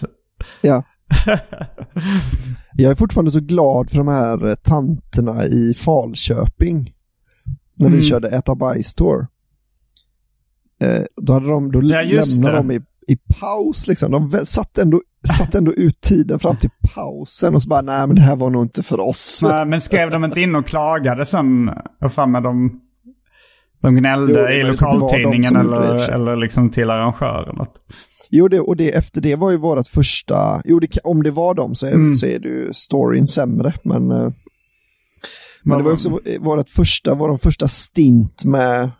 Ja. Jag är fortfarande så glad för de här eh, tanterna i Falköping. När vi Mm. körde Äta bajs-tour. Eh, då hade de, då Ja, lämnade det. de i, i paus liksom. De satt ändå, satt ändå ut tiden fram till pausen och så bara, nej men det här var nog inte för oss. Nej, Men skrev de inte in och klagade sen? Och fan med de, de gnällde Jo, i de lokaltidningen eller, eller liksom till arrangören. Jo, det, och det, efter det var ju vårt första, jo det, om det var dem så är, Mm. så är det storyn sämre, men eh, Men det var var- också vårt första, vår första stint med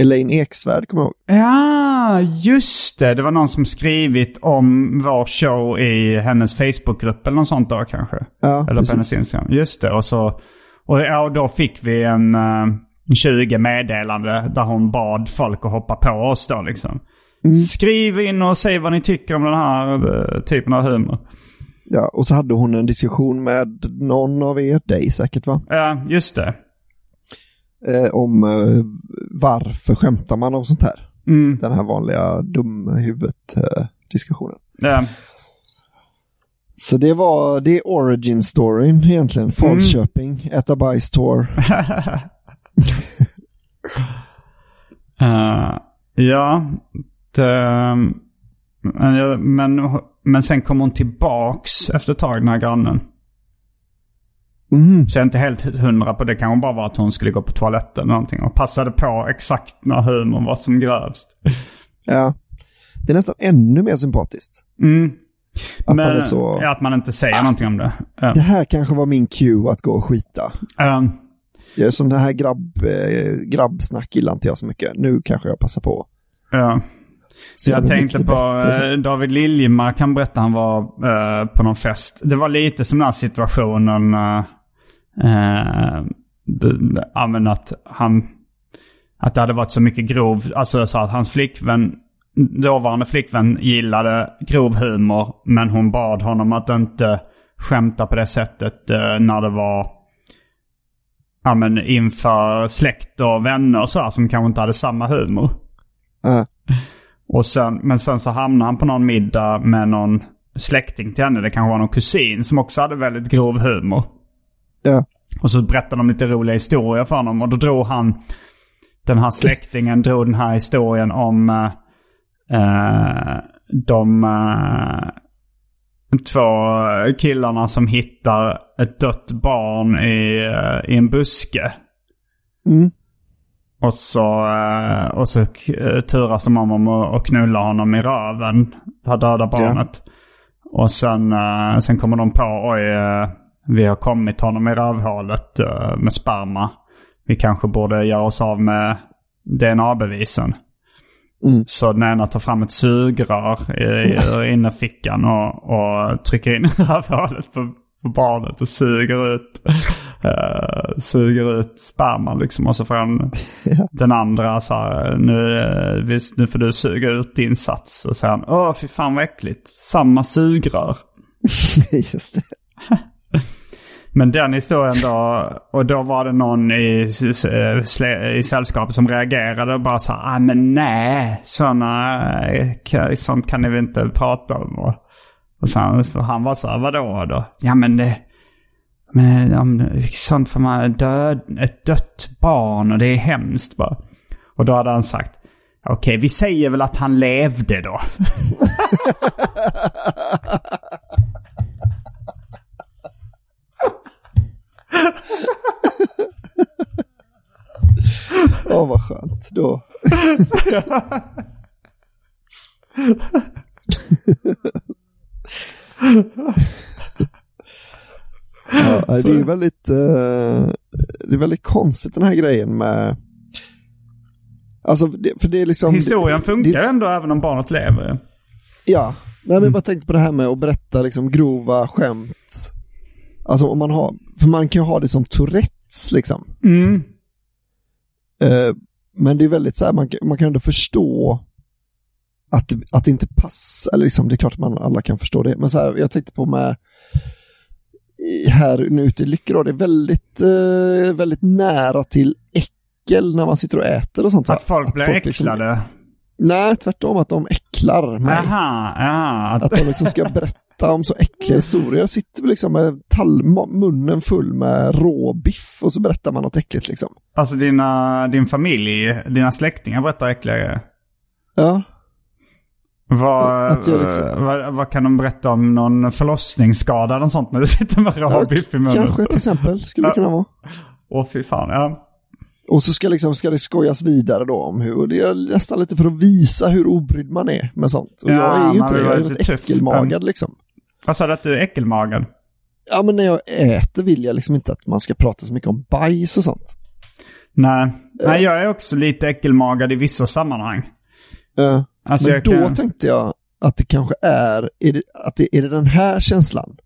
Elaine Eksvärd, kommer jag ihåg. Ja, just det. Det var någon som skrivit om vår show i hennes Facebookgrupp eller något sånt då kanske. Ja, eller på hennes. Instagram. Just det. Och, så, och, ja, och då fick vi en uh, 20 meddelande där hon bad folk att hoppa på oss då liksom. Mm. Skriv in och säg vad ni tycker om den här eh, typen av humor. Ja, och så hade hon en diskussion med någon av er, dig säkert va? Ja, just det. Eh, om eh, varför skämtar man om sånt här? Mm. Den här vanliga dumhuvudet-diskussionen. Ja. Så det var, det är origin storyn egentligen. Falköping, äta bajs tour. Eh, ja, det, men, men, men sen kom hon tillbaks efter ett tag den här grannen. Mm. Så jag är inte helt hundra på det. kan hon bara vara att hon skulle gå på toaletten eller någonting. Och passade på exakt när humorn var som grövst. Ja. Det är nästan ännu mer sympatiskt. Mm. Att Men, man så, ja, att man inte säger någonting om det. Ja. det här kanske var min cue att gå och skita. Um, är sån här grabb, eh, grabbsnack gillar inte jag så mycket. Nu kanske jag passar på. ja. Så jag tänkte på bättre. eh, David Liljemark, han berättade han var eh, på någon fest. Det var lite som den här situationen. eh, eh, ja, men att han... Att det hade varit så mycket grov... Alltså så att hans flickvän, dåvarande flickvän gillade grov humor. Men hon bad honom att inte skämta på det sättet eh, när det var... Ja men inför släkt och vänner och så här, som kanske inte hade samma humor. Ja. Och sen, men sen så hamnade han på någon middag med någon släkting till henne. Det kanske var någon kusin som också hade väldigt grov humor. Ja. Och så berättade de lite roliga historier för honom. Och då drog han, den här släktingen drog den här historien om eh, de eh, två killarna som hittar ett dött barn i, eh, i en buske. Mm. Och så, och så turas de om att knulla honom i röven. Det här döda barnet. Och sen, sen kommer de på, oj, vi har kommit honom i rövhålet eh, med sperma. Vi kanske borde göra oss av med DNA-bevisen. Mm. Så den ena tar fram ett sugrör i, innerfickan och, och trycker in rövhålet på, på barnet och suger ut, eh, suger ut sperman liksom. Och så får han den andra så här, nu, eh, visst, nu får du suga ut din sats. Och så säger han, åh fy fan vad äckligt, samma sugrör. Just det. Men den historien då, och då var det någon i, i, i sällskapet som reagerade och bara sa ah, men nej, såna, eh, sånt kan ni väl inte prata om. Och, och sen, så han var så här, vadå då? Ja men det, men eh, om, sånt får man död, ett dött barn och det är hemskt bara. Och då hade han sagt, okej vi säger väl att han levde då. Åh, vad skönt. Då. ja, det är väldigt, eh, det är väldigt konstigt den här grejen med... Alltså, det, för det är liksom... Historien det, funkar det, ändå även om barnet lever. Ja, nej, men jag bara tänkte på det här med att berätta liksom grova skämt. Alltså om man har, för man kan ju ha det som Tourettes liksom. Mm. Eh, men det är väldigt så här, man, man kan ändå förstå att, att det inte passar, eller liksom, det är klart att man alla kan förstå det, men så här, jag tänkte på med här nu ute i Lycke det är väldigt, eh, väldigt nära till äckel när man sitter och äter och sånt. Att folk blir liksom- äcklade. nej, tvärtom att de äcklar mig. Aha, aha. Att de liksom ska berätta om så äckliga historier. Jag sitter liksom med tall, munnen full med råbiff och så berättar man något äckligt liksom. Alltså dina, din familj, dina släktingar berättar äckliga grejer. Ja, Vad, liksom- vad, vad kan de berätta om någon förlossningsskada eller sånt när du sitter med råbiff i munnen? kanske till exempel skulle det kunna vara. Åh fy fan, ja. Och så ska, liksom, ska det skojas vidare då om hur, och det är nästan lite för att visa hur obrydd man är med sånt. Och Ja, jag är ju inte det, jag är lite äckelmagad liksom. Vad sa du att du är äckelmagad? Ja men när jag äter vill jag liksom inte att man ska prata så mycket om bajs och sånt. Nej. Nej, jag är också lite äckelmagad i vissa sammanhang. Eh, Alltså, men då kan- tänkte jag att det kanske är, är det, att det, är det den här känslan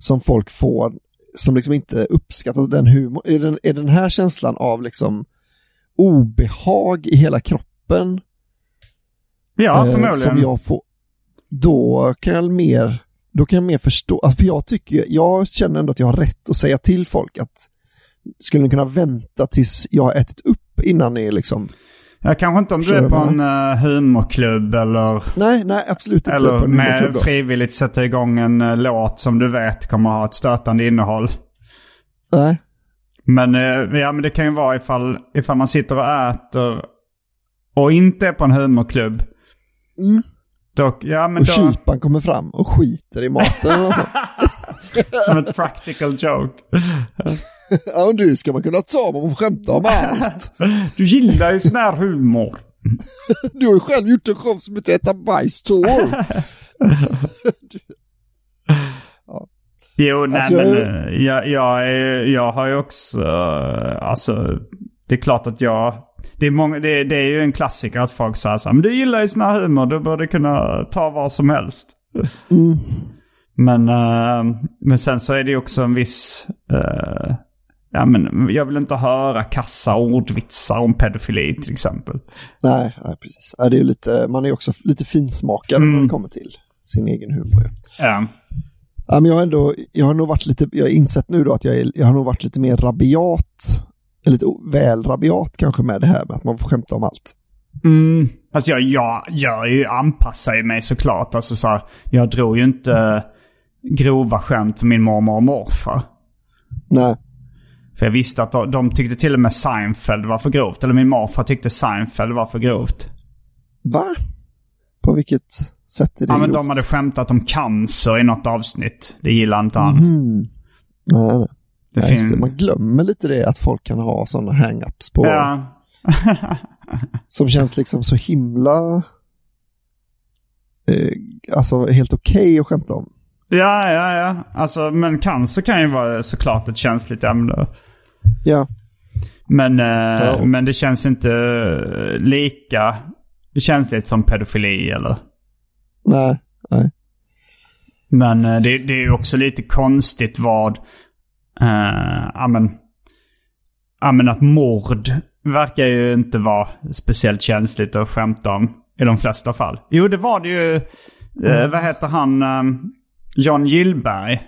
som folk får, som liksom inte uppskattar den humor, är det den, är den här känslan av liksom obehag i hela kroppen Ja, eh, förmodligen. som jag får, då kan jag mer, då kan jag mer förstå, alltså för jag tycker, jag känner ändå att jag har rätt att säga till folk att skulle ni kunna vänta tills jag har ätit upp innan ni liksom, Ja, kanske inte om du är på en uh, humorklubb eller, nej, nej absolut inte eller med frivilligt sätta igång en eh, låt som du vet kommer ha ett stötande innehåll. Nej. Men, eh, ja, men det kan ju vara ifall, ifall man sitter och äter och inte är på en humorklubb. Mm. Då, ja, men Och då, kypan kommer fram och skiter i maten eller något sånt. som ett practical joke. Ja, men du ska man kunna ta om och skämta om allt. Du gillar ju sån här humor. Du har ju själv gjort en show som heter Äta bajs Tour. Jo, nej Alltså, men jag- eh, jag, jag, jag har ju också, eh, alltså det är klart att jag, det är, många, det, det är ju en klassiker att folk säger så här, men du gillar ju sån här humor, du borde kunna ta vad som helst. Mm. Men, eh, men sen så är det ju också en viss, eh, ja men jag vill inte höra kassa ordvitsar om pedofili till exempel. Nej, nej, precis. Ja, det är lite, man är också lite finsmakare när det kommer till sin egen humor. Ja. Ja, men jag har ändå, jag har nog varit lite, jag har insett nu då att jag, är, jag har nog varit lite mer rabiat, lite väl rabiat kanske med det här med att man får skämta om allt. Mm. Alltså jag, jag, jag ju anpassar ju mig såklart. Alltså så här, jag drog ju inte grova skämt för min mormor och morfar. Nej, För jag visste att de, de tyckte till och med Seinfeld var för grovt. Eller min morfar tyckte Seinfeld var för grovt. va? På vilket sätt är det Ja, men grovt? de hade skämtat om cancer i något avsnitt. Det gillar inte han. Nej, nej. Det fin- det. Man glömmer lite det att folk kan ha sådana hang-ups på, Ja. som känns liksom så himla, eh, alltså helt okej att skämta om. ja, ja, ja. Alltså, men cancer kan ju vara såklart ett känsligt ämne. Ja, Men, eh, Ja. men det känns inte eh, lika känsligt som pedofili eller... nej, nej. Men eh, det, det är ju också lite konstigt vad... Uh, ja, men, ja, men att mord verkar ju inte vara speciellt känsligt att skämta om i de flesta fall. Jo, det var det ju... eh, vad heter han? eh, John Gillberg.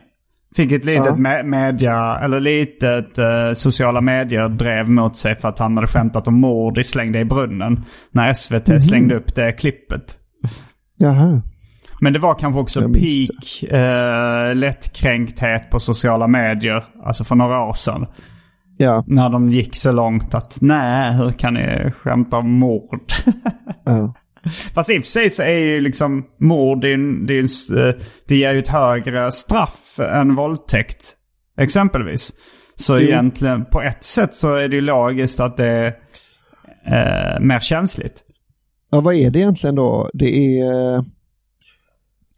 Fick ett litet Ja. me- media, eller litet eh, sociala medier drev mot sig för att han hade skämtat om mord i Släng i brunnen. När SVT slängde upp det klippet. Jaha. Men det var kanske också peak eh, lättkränkthet på sociala medier. Alltså för några år sedan. Ja, När de gick så långt att nej, hur kan ni skämta om mord? ja. Fast i och för sig så är ju liksom mord, det, är, en- det, är, en eh, det ger ju ett högre straff än våldtäkt. Exempelvis. Så Jo. egentligen på ett sätt så är det ju logiskt att det är eh, mer känsligt. ja, vad är det egentligen då? Det är eh,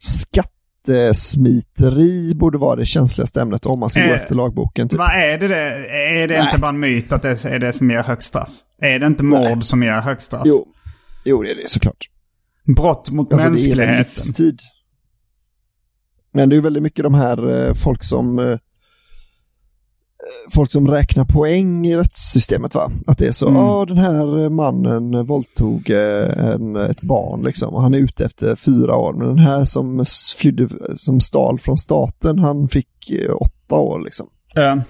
skattesmiteri borde vara det känsligaste ämnet om man ska gå Eh, efter lagboken. Typ. Vad är det? det? Är det inte bara en myt att det är det som ger högst straff? Är det inte mord som ger högst straff? Jo. jo, det är det såklart. Brott mot Alltså det är mänskligheten. livstid. Men det är väldigt mycket de här eh, folk som eh, folk som räknar poäng i rättssystemet va? Att det är så, ja Mm. den här mannen våldtog eh, en, ett barn liksom och han är ute efter fyra år. Men den här som flydde, som stal från staten, han fick eh, åtta år liksom. Ja.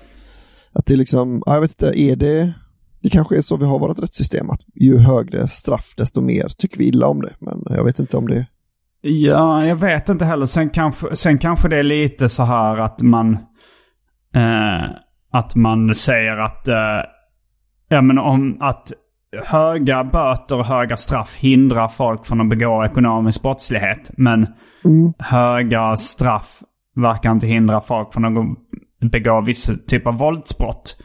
Att det är liksom, ja, jag vet inte, är det, det kanske är så vi har vårt rättssystem, att ju högre straff desto mer tycker vi illa om det. Men jag vet inte om det, Ja, jag vet inte heller. Sen kanske, sen kanske det är lite så här att man... Eh, att man säger att... Eh, ja, men om att höga böter och höga straff hindrar folk från att begå ekonomisk brottslighet. Men Mm. höga straff verkar inte hindra folk från att gå- begå vissa typ av våldsbrott.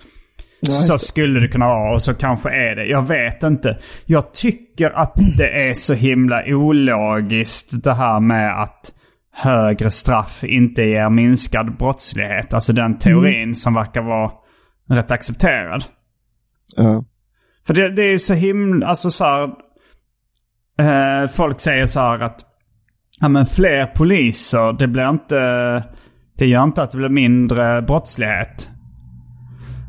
Ja, så skulle det kunna vara och så kanske är det. Jag vet inte. Jag tycker att det är så himla ologiskt det här med att högre straff inte ger minskad brottslighet. Alltså den teorin som verkar vara rätt accepterad. ja. För det, det är ju så himla, alltså så här, eh, folk säger så här att ja, men fler poliser, det blir inte, det gör inte att det blir mindre brottslighet.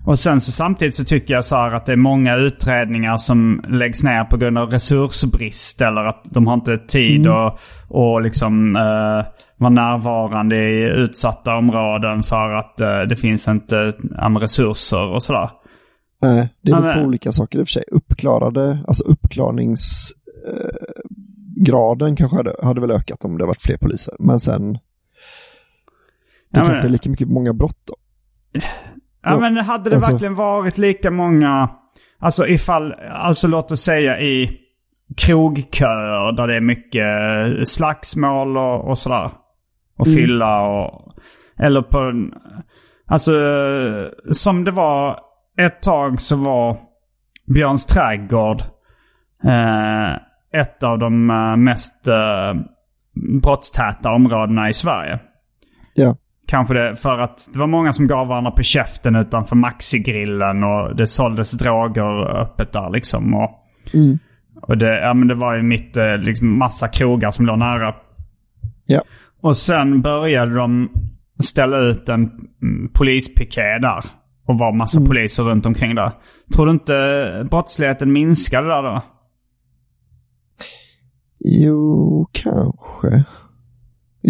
Och sen så samtidigt så tycker jag så här att det är många utredningar som läggs ner på grund av resursbrist eller att de har inte tid att och liksom eh, vara närvarande i utsatta områden för att eh, det finns inte men resurser och sådär. Nej, det är men- olika saker i och för sig. Uppklarade, alltså uppklarningsgraden eh, kanske hade, hade väl ökat om det varit fler poliser. Men sen, det Ja, kanske är lika mycket många brott då. Ja, men hade det alltså- verkligen varit lika många, alltså ifall, alltså låt oss säga i krogköer där det är mycket slagsmål och, och sådär. Och Mm. fylla och, eller på, alltså som det var ett tag så var Björns trädgård eh, ett av de eh, mest eh, brottstäta områdena i Sverige. Ja, kanske det för att det var många som gav varandra på käften utanför Maxigrillen och det såldes droger öppet där liksom. Och, och det, ja, men det var ju mitt, eh, liksom massa krogar som låg nära. Ja. Och sen började de ställa ut en mm, polispiké där. Och var massa poliser runt omkring där. Tror du inte brottsligheten minskade där då? Jo, kanske.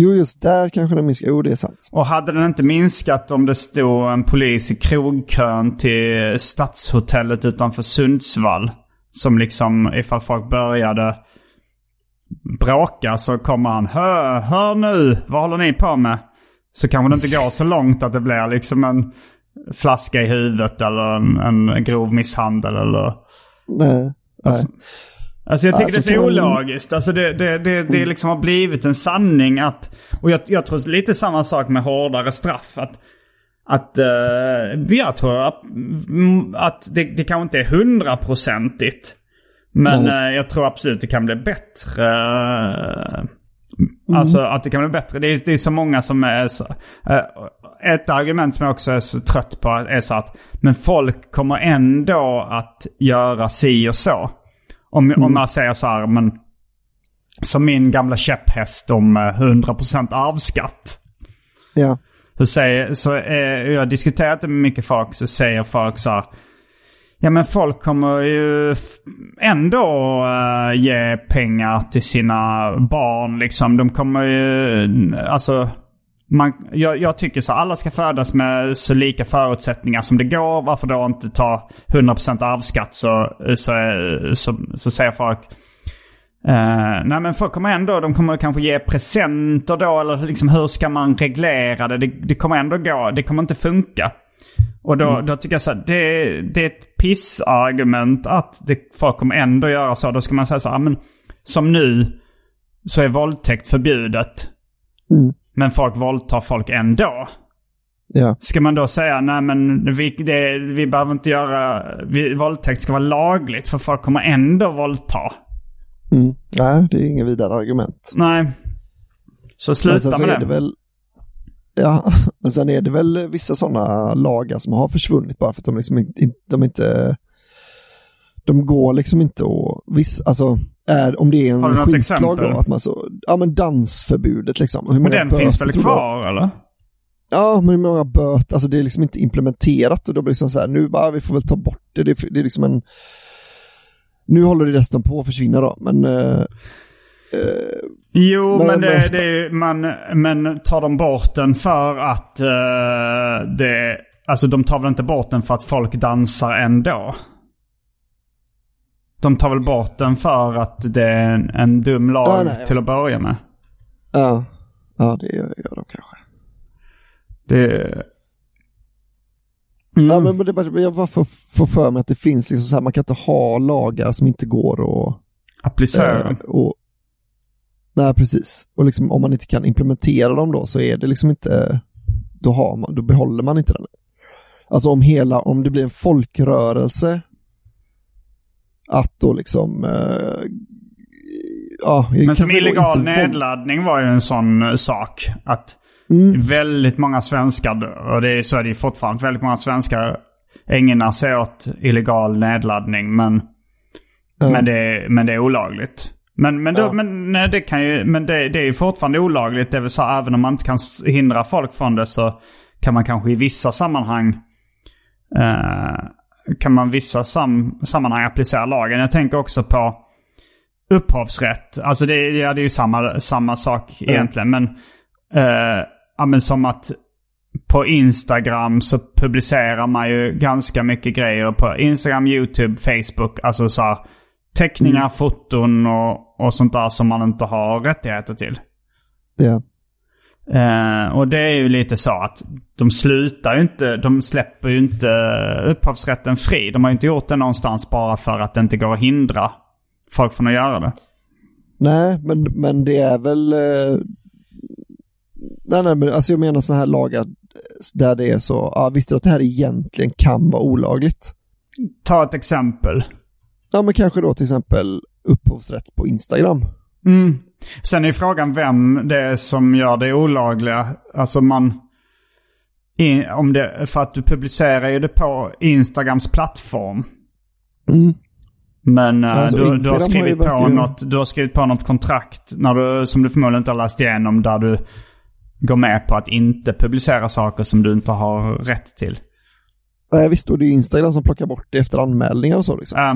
Jo, just där kanske den minskar. Jo, det är sant. Och hade den inte minskat om det stod en polis i krogkön till Stadshotellet utanför Sundsvall? Som liksom, ifall folk började bråka så kommer han. Hör, hör nu, vad håller ni på med? Så kanske det inte går så långt att det blir liksom en flaska i huvudet eller en, en grov misshandel eller... Nej. Alltså, alltså jag tycker Alltså, det är så ologiskt. Alltså det, det, det, det liksom har blivit en sanning att... Och jag, jag tror lite samma sak med hårdare straff. Att, att eh, jag tror att, mm, att det, det kanske inte är hundraprocentigt. Men eh, jag tror absolut det kan bli bättre. Alltså att det kan bli bättre. Det är, det är så många som är så. eh, ett argument som jag också är så trött på är så att men folk kommer ändå att göra si och så. Om, om jag säger så här, men som min gamla käpphäst om eh, 100% arvsskatt. Ja. Så, säger, så eh, jag har diskuterat det med mycket folk så säger folk så här. Ja men folk kommer ju ändå eh, ge pengar till sina barn liksom. De kommer ju, alltså. Man, jag, jag tycker så alla ska födas med så lika förutsättningar som det går. Varför då inte ta 100% arvsskatt så, så, så, så säger folk. Eh, nej men folk kommer ändå, de kommer kanske ge presenter då eller liksom hur ska man reglera det? Det, det kommer ändå gå, det kommer inte funka. Och då, då tycker jag så här, det, det är ett pissargument att det, folk kommer ändå göra så. Då ska man säga så här, men som nu så är våldtäkt förbjudet. Mm. Men folk våldtar folk ändå. Ja. Ska man då säga nej men vi, det, vi behöver inte göra, vi, våldtäkt ska vara lagligt för folk kommer ändå våldta. Mm. Nej, det är inga vidare argument. Nej. Så sluta med är det. det väl, ja, men sen är det väl vissa sådana lagar som har försvunnit bara för att de liksom inte, de inte, de går liksom inte och, viss, alltså, är, om det är en skitlag då, att man så, ja men dansförbudet liksom. Hur Men den finns väl kvar eller? Ja, men hur många böter, alltså det är liksom inte implementerat och då blir det liksom så här, nu bara, vi får väl ta bort det, det, är- det är liksom en, nu håller det resten på att försvinna då, men eh, Jo, Men- men, det, men- det är man, men tar de bort den för att eh, det... Alltså de tar väl inte bort den för att folk dansar ändå? De tar väl bort den för att det är en, en dum lag Ja, nej, till att börja med? ja, ja det gör, gör de kanske. Det... Ja, men det bara, jag bara får, får för mig att det finns liksom så här, man kan inte ha lagar som inte går att... Applicera. eh, och, nej, precis. Och liksom om man inte kan implementera dem då så är det liksom inte, då, har man, då behåller man inte den. Alltså om hela, om det blir en folkrörelse, att då liksom, eh, ja. Men som illegal nedladdning var ju en sån eh, sak. Att Mm. väldigt många svenskar, och det är, så är det ju fortfarande, väldigt många svenskar ägnar sig åt illegal nedladdning. Men, Ja. men, det, men det är olagligt. Men, men, då, Ja. men, nej, det, kan ju, men det, det är ju fortfarande olagligt. Det vill säga även om man inte kan hindra folk från det så kan man kanske i vissa sammanhang eh, kan man vissa sam, sammanhang applicera lagen. Jag tänker också på upphovsrätt. Alltså det, ja, det är ju samma, samma sak egentligen. Men, eh, ja, men som att på Instagram så publicerar man ju ganska mycket grejer på Instagram, YouTube, Facebook. Alltså så här, teckningar, foton och, och sånt där som man inte har rättigheter till. Ja. Eh, och det är ju lite så att de slutar ju inte, de släpper ju inte upphovsrätten fri. De har ju inte gjort det någonstans bara för att det inte går att hindra folk från att göra det. Nej, men, men det är väl... Eh, nej, nej, men alltså jag menar sådana här lagar där det är så, ja, visste du att det här egentligen kan vara olagligt? Ta ett exempel. Ja, men kanske då till exempel upphovsrätt på Instagram. Mm. Sen är frågan vem det är som gör det olagliga. Alltså man... i, om det, för att du publicerar ju det på Instagrams plattform. Mm. Men eh, Alltså, du, du, har skrivit på verkligen- något, du har skrivit på något kontrakt när du, som du förmodligen inte har läst igenom där du går med på att inte publicera saker som du inte har rätt till. Nej, visst, och det är Instagram som plockar bort det efter anmälningar och så liksom. Eh,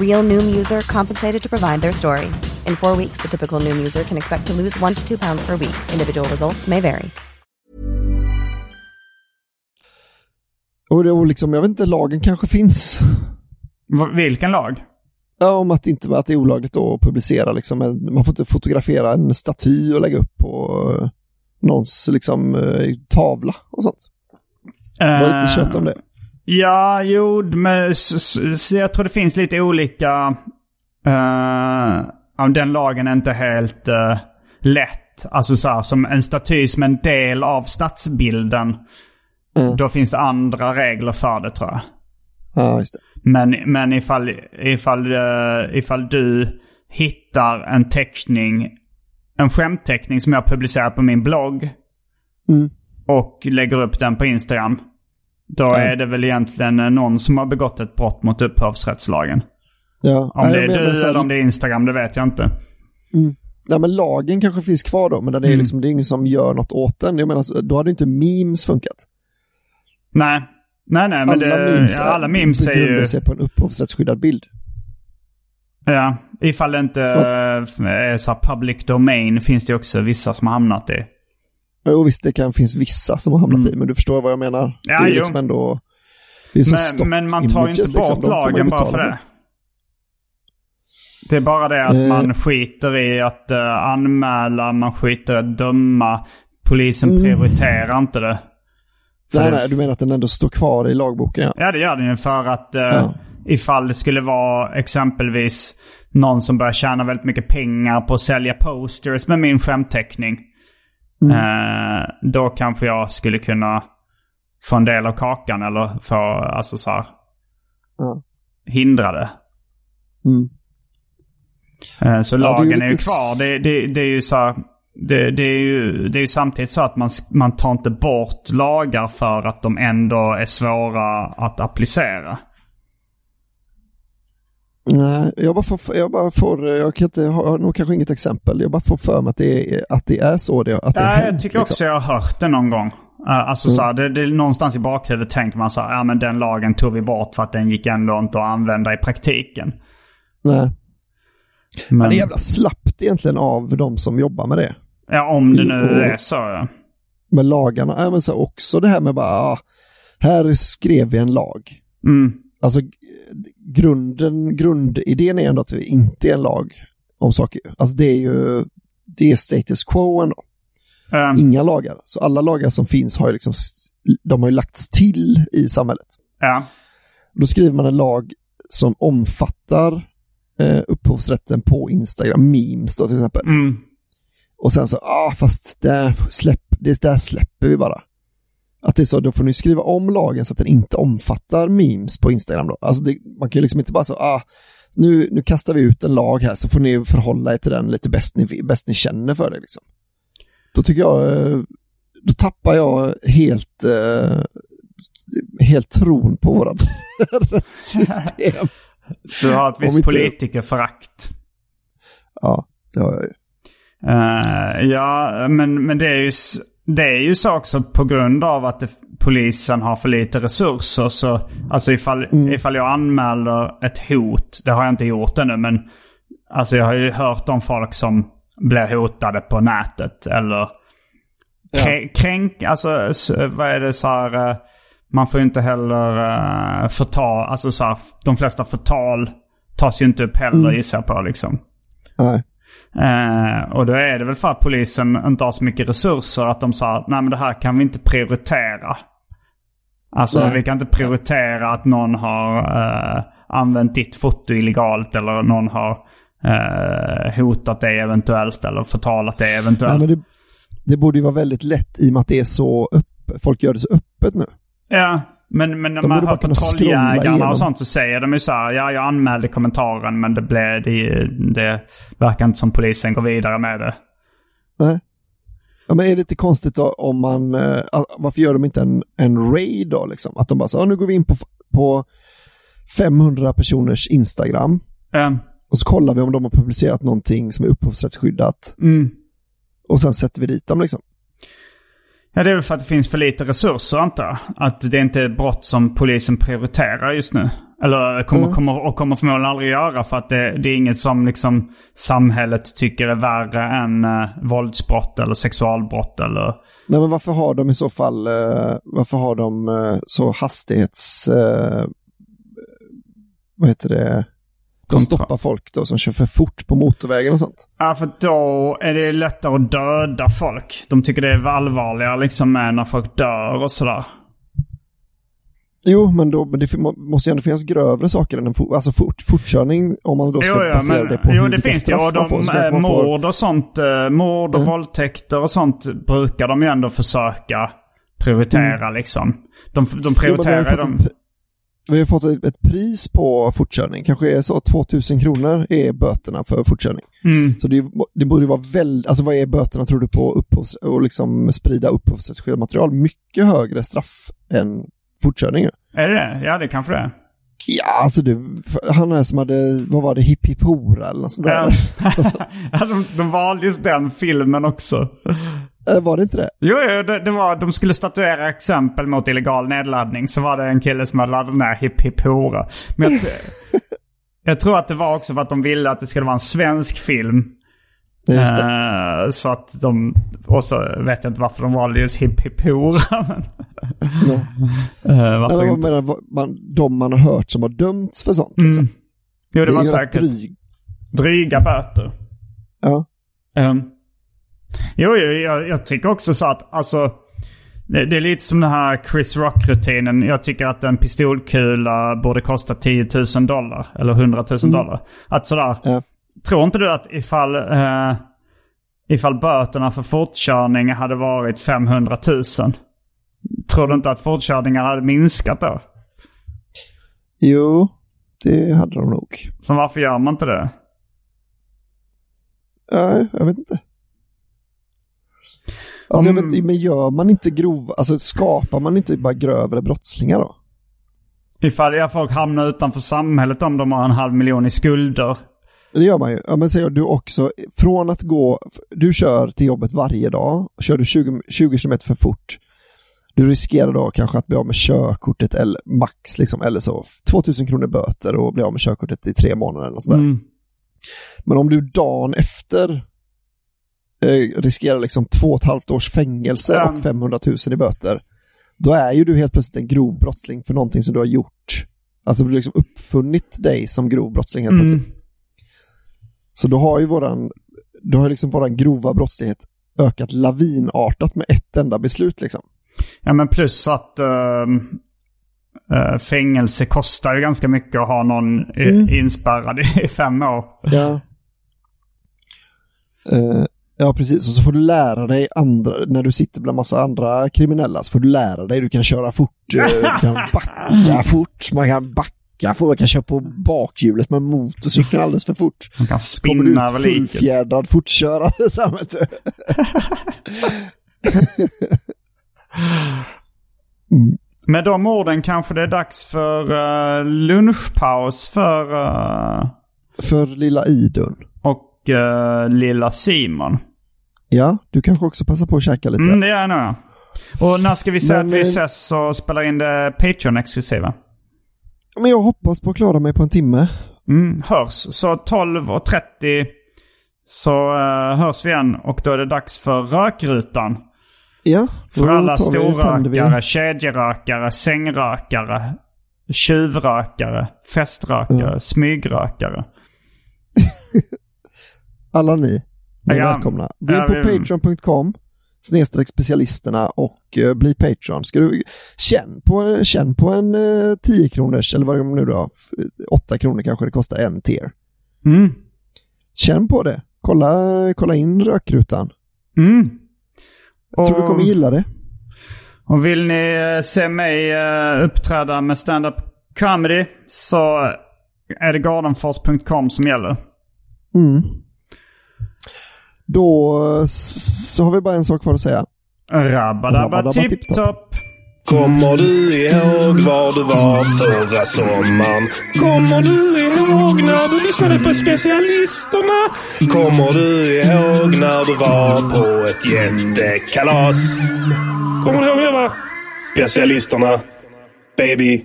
Real Noom user compensated to provide their story. In four weeks, the typical Noom user can expect to lose one to two pounds per week. Individual results may vary. Och, det, och liksom, jag vet inte, lagen kanske finns. vilken lag? Ja, om att, inte, att det är olagligt då att publicera liksom. Man får inte fotografera en staty och lägga upp på eh, någons liksom eh, tavla och sånt. Det var lite kött om det. Ja, jo, men så jag tror det finns lite olika... Uh, den lagen är inte helt eh, lätt. Alltså så här, som en staty som en del av stadsbilden. Då finns det andra regler för det tror jag. Ja, just det. Men, men ifall, ifall, eh, ifall du hittar en teckning, en skämtteckning som jag har publicerat på min blogg Mm. och lägger upp den på Instagram. Då är det väl egentligen någon som har begått ett brott mot upphovsrättslagen. Ja. Om det är men- men du här- eller om det är Instagram, det vet jag inte. Mm. Nej, men lagen kanske finns kvar då, men den är Mm. liksom, det är ingen som gör något åt den. Jag menar, då hade inte memes funkat. Nej, nej, nej men alla det, memes, ja, alla memes är ju... sig på en upphovsrättsskyddad bild. Ja, ifall det inte eh, är så public domain finns det också vissa som har hamnat i. Och visst, det kan finns vissa som har hamnat i, men du förstår vad jag menar. Mm. Ja, det är jo. liksom ändå... Det är Men, men man tar ju inte bort liksom. Ju lagen bara för det. Det är bara det att Eh. man skiter i att uh, anmäla, man skiter i att döma. Polisen Mm. prioriterar inte det. För Nej, nej, du menar att den ändå står kvar i lagboken, ja. Ja, det gör den ju för att eh, Ja. ifall det skulle vara exempelvis någon som börjar tjäna väldigt mycket pengar på att sälja posters med min skämtteckning. Mm. Eh, då kanske jag skulle kunna få en del av kakan eller få, alltså så här, Ja. hindra det. Mm. Eh, Så Ja, det är lagen är ju lite kvar. Det, det, det är ju så här, det, det, är ju, det är ju samtidigt så att man, man tar inte bort lagar för att de ändå är svåra att applicera. Nej, jag bara får, jag bara får, jag kan inte, har har nog kanske inget exempel. Jag bara får för mig att det är, att det är så det, att det Ja, hänt, jag tycker liksom. också jag har hört det någon gång. Uh, alltså Mm. så här, det, det är någonstans i bakhuvudet tänker man så här, ja men den lagen tog vi bort för att den gick ändå inte att använda i praktiken. Nej. Men, Men det är jävla slappt egentligen av de som jobbar med det. ja, om det nu Och- är så. Ja. Med lagarna, ja, men så också det här med bara, ah, här skrev vi en lag. Mm. Alltså grunden, grundidén är ändå att det inte är en lag om saker. Alltså det är ju, det är status quo ändå. Um, Inga lagar. Så alla lagar som finns har ju liksom, de har ju lagts till i samhället. ja. Då skriver man en lag som omfattar eh, upphovsrätten på Instagram, memes då till exempel. Mm. Och sen så, ah fast det, släpp, det där släpper vi bara. Att det är så, då får ni skriva om lagen så att den inte omfattar memes på Instagram då. Alltså det, man kan ju liksom inte bara så, ah, nu, nu kastar vi ut en lag här så får ni förhålla er till den lite bäst ni, bäst ni känner för det liksom. Då tycker jag, eh, då tappar jag helt, eh, helt tron på vårat rättssystem. Du har ett visst politikerförakt. Ja, det har jag ju. Uh, ja, men, men det är ju det är ju så också på grund av att det, polisen har för lite resurser. Så, alltså ifall, mm. ifall jag anmäler ett hot, det har jag inte gjort ännu, men alltså jag har ju hört om folk som blir hotade på nätet. Eller ja. kränk, alltså vad är det så här, eh, man får ju inte heller uh, förtal, alltså så här, de flesta förtal tas ju inte upp heller mm. gissar på liksom. Nej. Uh, och då är det väl för att polisen inte har så mycket resurser att de sa nej men det här kan vi inte prioritera. Alltså nej. vi kan inte prioritera att någon har uh, använt ditt foto illegalt eller någon har uh, hotat dig eventuellt eller förtalat dig eventuellt. Nej, men det, det borde ju vara väldigt lätt i och med att det är så öppet. Folk gör det så öppet nu. Ja, men, men när de man hör kontrolljägarna och sånt så säger de ju så här, ja jag anmälde kommentaren men det, blev, det, det verkar inte som polisen går vidare med det. Nej. Ja, men är det inte konstigt då om man, uh, varför gör de inte en, en raid då liksom? Att de bara så, nu går vi in på, på 500 personers Instagram. Mm. Och så kollar vi om de har publicerat någonting som är upphovsrättsskyddat. Mm. Och sen sätter vi dit dem liksom. Ja, det är väl för att det finns för lite resurser antar jag. Att det inte är brott som polisen prioriterar just nu. Eller kommer, mm. kommer, och kommer förmodligen aldrig göra för att det, det, är inget som liksom samhället tycker är värre än uh, våldsbrott eller sexualbrott eller... Nej men varför har de i så fall, uh, varför har de uh, så hastighets... vad heter det? De stoppar folk då som kör för fort på motorvägen och sånt. Ja, för då är det lättare att döda folk. De tycker det är allvarligare liksom med när folk dör och sådär. Jo, men, då, men det måste ju ändå finnas grövre saker än en fort, alltså fort, fortkörning om man då ska jo, ja, basera men, det på Jo, det finns det. Och de, får, äh, mord och sånt, äh, mord och mm. våldtäkter och sånt brukar de ju ändå försöka prioritera mm. liksom. De, de prioriterar jo, de vi har fått ett, pris på fortkörning, kanske är så 2000 kronor är böterna för fortkörning. Mm. Så det, det borde vara väldigt, alltså vad är böterna tror du på upphovs, och liksom sprida upphovsrättsskyddat material? Mycket högre straff än fortkörning. Är det det? Ja, det kanske det är. Ja, alltså det, han är som hade, vad var det, hipp hipp hora eller något sånt där. De, de valde just den filmen också. Var det inte det? Jo, jo det, det, var, de skulle statuera exempel mot illegal nedladdning. Så var det en kille som hade laddat ner hipp hipp hora. Men jag, jag tror att det var också för att de ville att det skulle vara en svensk film. Uh, så att de, och så vet jag inte varför de valde just hipp hipp hora. Men, uh, varför Nej, inte? Menar, man, de man har hört som har dömts för sånt. Mm. Liksom. Jo, det, det var säkert dryg... dryga böter. Ja. Um, Jo, jag, jag tycker också så att alltså... Det, det, är lite som den här Chris Rock-rutinen. Jag tycker att en pistolkula borde kosta 10 000 dollar. Eller 100 000 mm. dollar. Att sådär. Ja. Tror inte du att ifall, eh, ifall böterna för fortkörning hade varit 500 000. Tror du inte att fortkörningar hade minskat då? Jo, det hade de nog. Så varför gör man inte det? Nej, jag vet inte. Alltså, Om... vet, men gör man inte grova, alltså skapar man inte bara grövre brottslingar då? Ifall ja, folk hamnar utanför samhället om de har en halv miljon i skulder. Det gör man ju. Ja, men säger du också, från att gå, du kör till jobbet varje dag, kör du 20, 20 km för fort, du riskerar då kanske att bli av med körkortet eller max liksom, eller så 2000 kronor böter och bli av med körkortet i tre månader eller sådär. Mm. Men om du dagen efter eh, riskerar liksom två och ett halvt års fängelse och 500 000 i böter, då är ju du helt plötsligt en grov brottsling för någonting som du har gjort. Alltså du har liksom uppfunnit dig som grov brottsling helt mm. plötsligt. Så då har ju våran, då har liksom våran grova brottslighet ökat lavinartat med ett enda beslut liksom. Ja men plus att uh, fängelse kostar ju ganska mycket att ha någon mm. inspärrad i fem år. Ja. Uh, Ja, precis. Och så får du lära dig andra, när du sitter bland massa andra kriminella, så får du lära dig, du kan köra fort, eh, du kan backa fort, man kan backa fort, man kan köra på bakhjulet med motorcykeln alldeles för fort. Man kan Kommer du spinna ut fullfjädrad fortkörare vet du. Med de orden kanske det är dags för uh, lunchpaus för... eh, För lilla Idun. Eh, lilla Simon. Ja, du kanske också passar på att käka lite. Mm, det är jag nog. Och när ska vi säga Men, att vi eh, ses och spelar in det Patreon-exklusiva? Men jag hoppas på att klara mig på en timme. Mm, hörs. Så 12.30 så uh, hörs vi igen och då är det dags för rökrutan. Ja, För alla storrökare, kedjerökare, sängrökare, tjuvrökare, feströkare, Mm. smygrökare. Alla ni, ni är Ja, välkomna. Gå in ja, på vi- patreon.com snedstreck specialisterna och eh, bli Patreon. Ska du, känn på, känn på en uh, 10 kronors, eller vad det nu då, 8 kronor kanske det kostar en tier. Mm. Känn på det. Kolla, kolla in rökrutan. Mm. Jag tror du kommer gilla det. Och vill ni eh, se mig eh, uppträda med stand-up comedy så är det gardenfors.com som gäller. Mm. Då eh, så har vi bara en sak kvar att säga. Rabba-dabba tipp-topp. Kommer du ihåg var du var förra sommaren? Kommer du ihåg när du lyssnade på specialisterna? Kommer du ihåg när du var på ett jättekalas? Kommer du ihåg det va? Specialisterna. Baby.